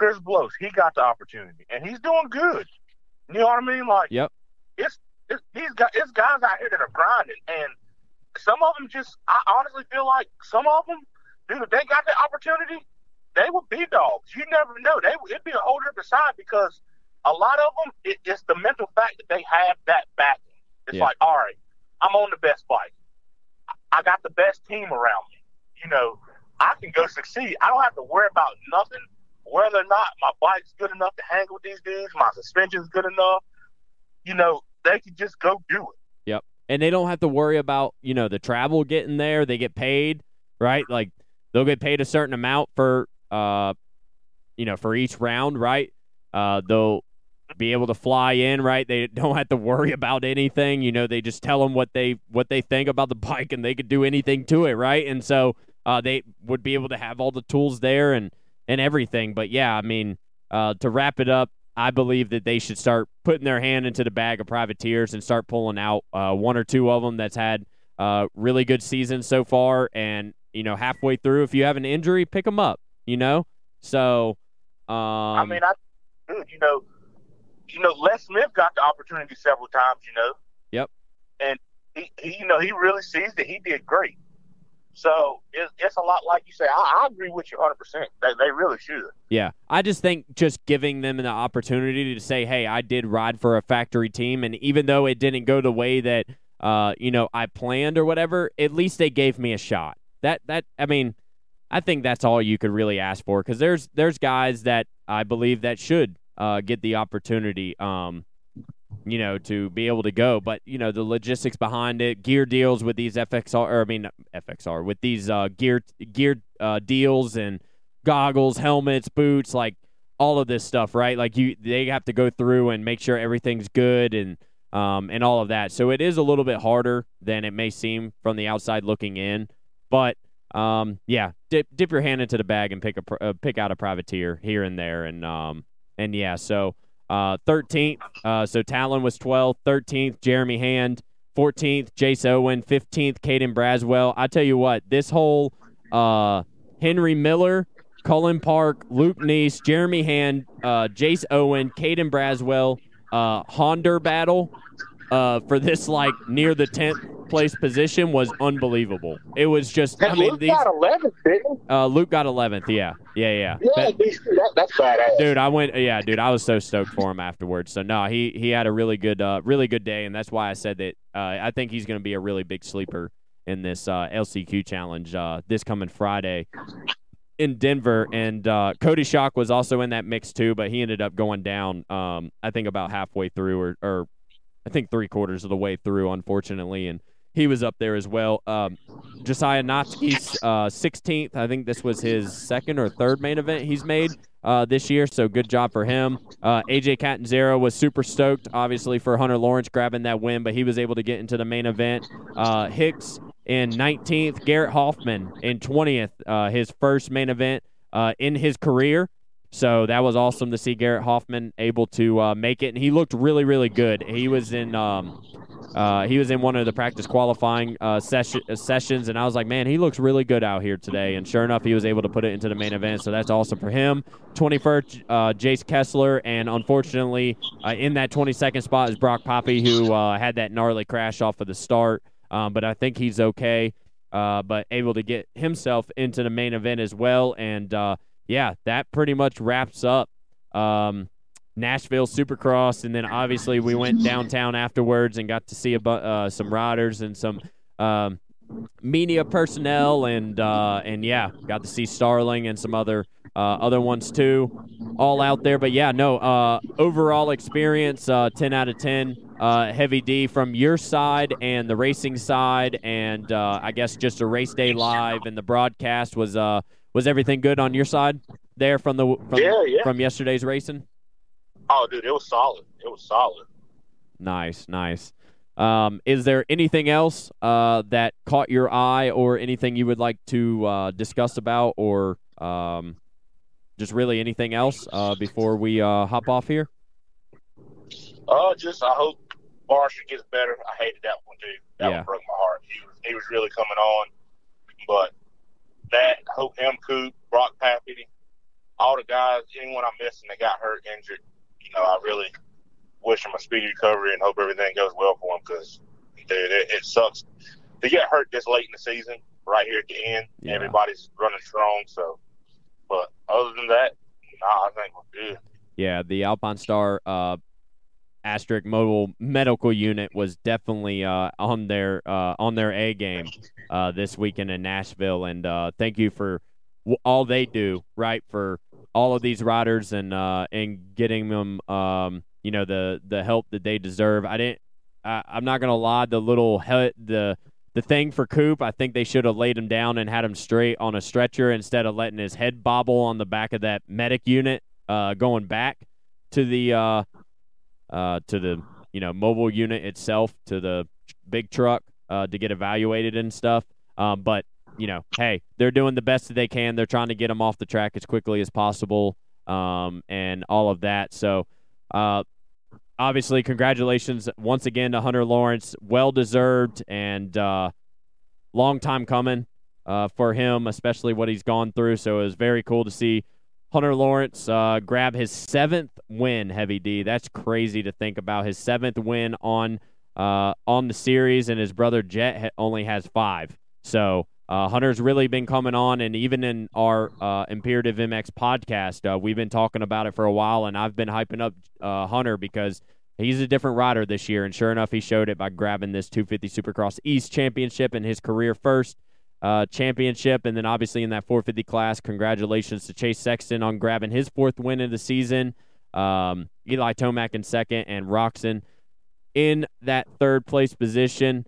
Chris Blose, he got the opportunity, and he's doing good. You know what I mean? Like, yep. It's, it's these guys, it's guys out here that are grinding, and some of them just, I honestly feel like some of them, dude, if they got the opportunity, they would be dogs. You never know. They it'd be a whole different side because a lot of them, it, it's the mental fact that they have that backing. It's yeah. like, all right, I'm on the best bike. I got the best team around me. You know, I can go succeed. I don't have to worry about nothing, whether or not my bike's good enough to hang with these dudes, my suspension's good enough. You know, they can just go do it. Yep. And they don't have to worry about, you know, the travel getting there. They get paid, right? Like they'll get paid a certain amount for uh you know, for each round, right? Uh they'll be able to fly in, right? They don't have to worry about anything. You know, they just tell them what they what they think about the bike, and they could do anything to it, right? And so uh, they would be able to have all the tools there and and everything. But yeah, I mean, uh, to wrap it up, I believe that they should start putting their hand into the bag of privateers and start pulling out uh, one or two of them that's had uh, really good seasons so far. And you know, halfway through, if you have an injury, pick them up. You know, so. Um, I mean, I, dude, you know, you know, Les Smith got the opportunity several times, you know. Yep. And he, he you know, he really sees that he did great. So it, it's a lot like you say. I, I agree with you 100. percent They they really should. Yeah, I just think just giving them the opportunity to say, "Hey, I did ride for a factory team, and even though it didn't go the way that uh, you know I planned or whatever, at least they gave me a shot." That that I mean, I think that's all you could really ask for because there's there's guys that I believe that should uh, get the opportunity, um, you know, to be able to go. But you know, the logistics behind it, gear deals with these FXR, or I mean FXR, with these uh, gear gear uh, deals and goggles, helmets, boots, like all of this stuff, right? Like you, they have to go through and make sure everything's good and um, and all of that. So it is a little bit harder than it may seem from the outside looking in, but. Um, yeah, dip dip your hand into the bag and pick a uh, pick out a privateer here and there, and um, and yeah, so uh, 13th, uh, so Talon was 12th, 13th, Jeremy Hand, 14th, Jace Owen, 15th, Caden Braswell. I tell you what, this whole uh, Henry Miller, Cullen Park, Luke Neese, Jeremy Hand, uh, Jace Owen, Caden Braswell, uh, Honda battle uh, for this like near the 10th place position was unbelievable. It was just. I mean, Luke Neese, got 11th, didn't? Uh, Luke got 11th. Yeah, yeah, yeah. Yeah, that, that's badass. Dude, I went. Yeah, dude, I was so stoked for him afterwards. So no, he he had a really good, uh, really good day, and that's why I said that. Uh, I think he's going to be a really big sleeper in this uh, LCQ challenge uh, this coming Friday in Denver, and uh, Cody Schock was also in that mix too, but he ended up going down. Um, I think about halfway through, or, or I think three quarters of the way through, unfortunately, and he was up there as well. Um, Josiah Natzke's uh, 16th. I think this was his second or third main event he's made uh, this year, so good job for him. Uh, AJ Catanzaro was super stoked, obviously, for Hunter Lawrence grabbing that win, but he was able to get into the main event. Uh, Hicks in 19th, Garrett Hoffman in 20th, uh, his first main event uh, in his career. So that was awesome to see Garrett Hoffman able to make it, and he looked really, really good. He was in um, uh, he was in one of the practice qualifying uh, uh, sessions, and I was like, man, he looks really good out here today. And sure enough, he was able to put it into the main event, so that's awesome for him. 21st, uh, Jace Kessler, and unfortunately, uh, in that 22nd spot is Brock Papi, who had that gnarly crash off of the start, um, but I think he's okay. but able to get himself into the main event as well, and yeah, that pretty much wraps up um, Nashville Supercross, and then obviously we went downtown afterwards and got to see a, uh, some riders and some um, media personnel, and uh, and yeah, got to see Starling and some other uh, other ones too, all out there. But yeah, no, uh, overall experience, uh, ten out of ten. Uh, heavy D from your side and the racing side, and I guess just a race day live and the broadcast was was everything good on your side there from the from, yeah, yeah. from yesterday's racing? Oh, dude, it was solid. It was solid. Nice, nice. Um, is there anything else uh, that caught your eye, or anything you would like to uh, discuss about, or um, just really anything else uh, before we uh, hop off here? Uh, just I hope Barcia gets better. I hated that one too. That yeah. one broke my heart. He was he was really coming on, but that Hope M. Coop, Brock Papi, all the guys, anyone I'm missing that got hurt, injured, you know, I really wish him a speedy recovery and hope everything goes well for him because, dude, it, it, sucks to get hurt this late in the season, right here at the end. Yeah. Everybody's running strong, so. But other than that, nah, I think we're good. Yeah, the Alpine Star uh, asterisk mobile medical unit was definitely uh, on their uh, on their A game uh, this weekend in Nashville, and uh, thank you for all they do right for all of these riders and uh, and getting them um, you know the the help that they deserve. I didn't. I, I'm not gonna lie. The little he- the the thing for Coop, I think they should have laid him down and had him straight on a stretcher instead of letting his head bobble on the back of that medic unit uh, going back to the uh, uh, to the you know mobile unit itself to the big truck uh, to get evaluated and stuff. Um, but you know, hey, they're doing the best that they can. They're trying to get them off the track as quickly as possible, um, and all of that. So, uh, obviously, congratulations once again to Hunter Lawrence. Well deserved and uh, long time coming uh, for him, especially what he's gone through. So it was very cool to see Hunter Lawrence uh, grab his seventh win, Heavy D. That's crazy to think about. His seventh win on uh, on the series, and his brother Jett ha- only has five. So uh, Hunter's really been coming on, and even in our uh, Imperative MX podcast, uh, we've been talking about it for a while, and I've been hyping up uh, Hunter because he's a different rider this year, and sure enough, he showed it by grabbing this 250 Supercross East Championship in his career first uh, championship. And then obviously in that 450 class, congratulations to Chase Sexton on grabbing his fourth win of the season. Um, Eli Tomac in second, and Roczen in that third place position.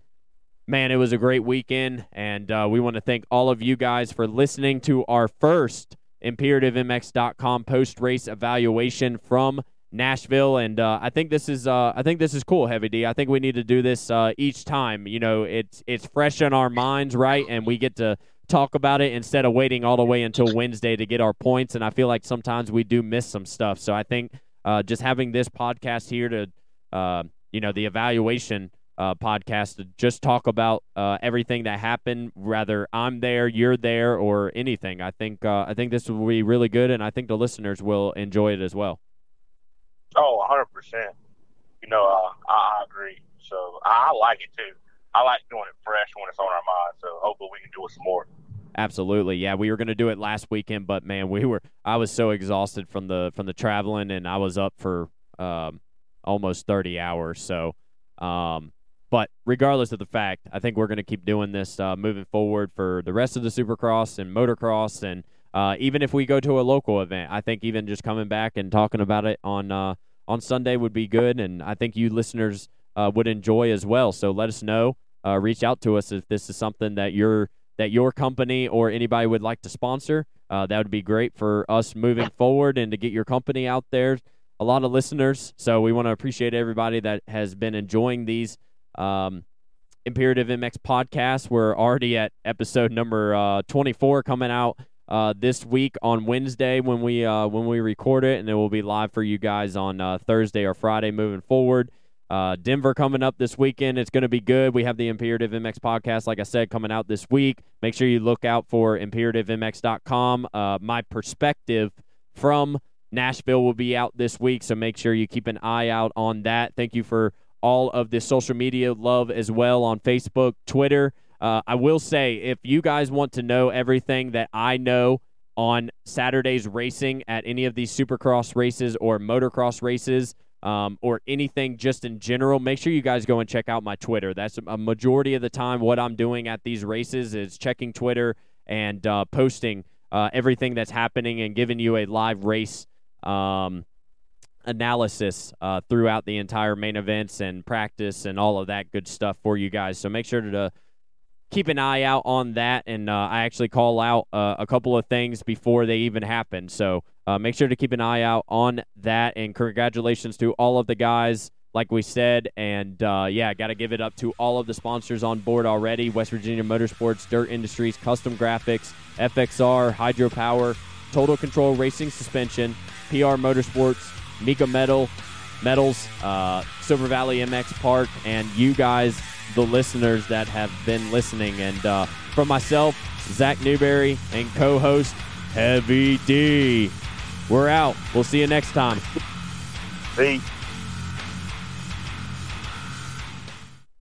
Man, it was a great weekend, and uh, we want to thank all of you guys for listening to our first ImperativeMX.com post race evaluation from Nashville, and uh, I think this is uh, I think this is cool, Heavy D. I think we need to do this uh, each time. You know, it's it's fresh in our minds, right? And we get to talk about it instead of waiting all the way until Wednesday to get our points. And I feel like sometimes we do miss some stuff. So I think uh, just having this podcast here to, uh, you know, the evaluation uh, podcast to just talk about everything that happened, whether I'm there, you're there, or anything. I think I think this will be really good, and I think the listeners will enjoy it as well. Oh, 100%. You know, uh, I, I agree. So I, like it too. I like doing it fresh when it's on our mind. So hopefully we can do it some more. Absolutely, yeah. We were going to do it last weekend, but man, we were. I was so exhausted from the from the traveling, and I was up for um, almost thirty hours. So, um, but regardless of the fact, I think we're going to keep doing this uh, moving forward for the rest of the Supercross and motocross, and uh, even if we go to a local event, I think even just coming back and talking about it on uh, on Sunday would be good, and I think you listeners uh, would enjoy as well. So let us know. Uh, reach out to us if this is something that your that your company or anybody would like to sponsor. Uh, that would be great for us moving forward and to get your company out there. A lot of listeners, so we want to appreciate everybody that has been enjoying these um, Imperative MX podcast. We're already at episode number uh, 24 coming out uh, this week on Wednesday when we uh, when we record it, and it will be live for you guys on uh, Thursday or Friday moving forward. Uh, Denver coming up this weekend. It's going to be good. We have the Imperative MX podcast, like I said, coming out this week. Make sure you look out for imperativemx.com. Uh, my perspective from Nashville will be out this week, so make sure you keep an eye out on that. Thank you for all of the social media love as well on Facebook, Twitter. Uh, I will say, if you guys want to know everything that I know on Saturday's racing at any of these supercross races or motocross races, um, or anything just in general, make sure you guys go and check out my Twitter. That's a majority of the time what I'm doing at these races is checking Twitter and uh, posting uh, everything that's happening and giving you a live race um, analysis uh, throughout the entire main events and practice and all of that good stuff for you guys. So make sure to keep an eye out on that. And uh, I actually call out uh, a couple of things before they even happen. So uh, make sure to keep an eye out on that. And congratulations to all of the guys, like we said. And uh, yeah, got to give it up to all of the sponsors on board already West Virginia Motorsports, Dirt Industries, Kustom Graphics, FXR, Hydro Power, Total Control Racing Suspension, PR Motorsports, Mika Metal, Metals, uh, Silver Valley MX Park, and you guys, the listeners that have been listening. And uh, from myself, Zach Newberry, and co host Heavy D, we're out. We'll see you next time. Peace.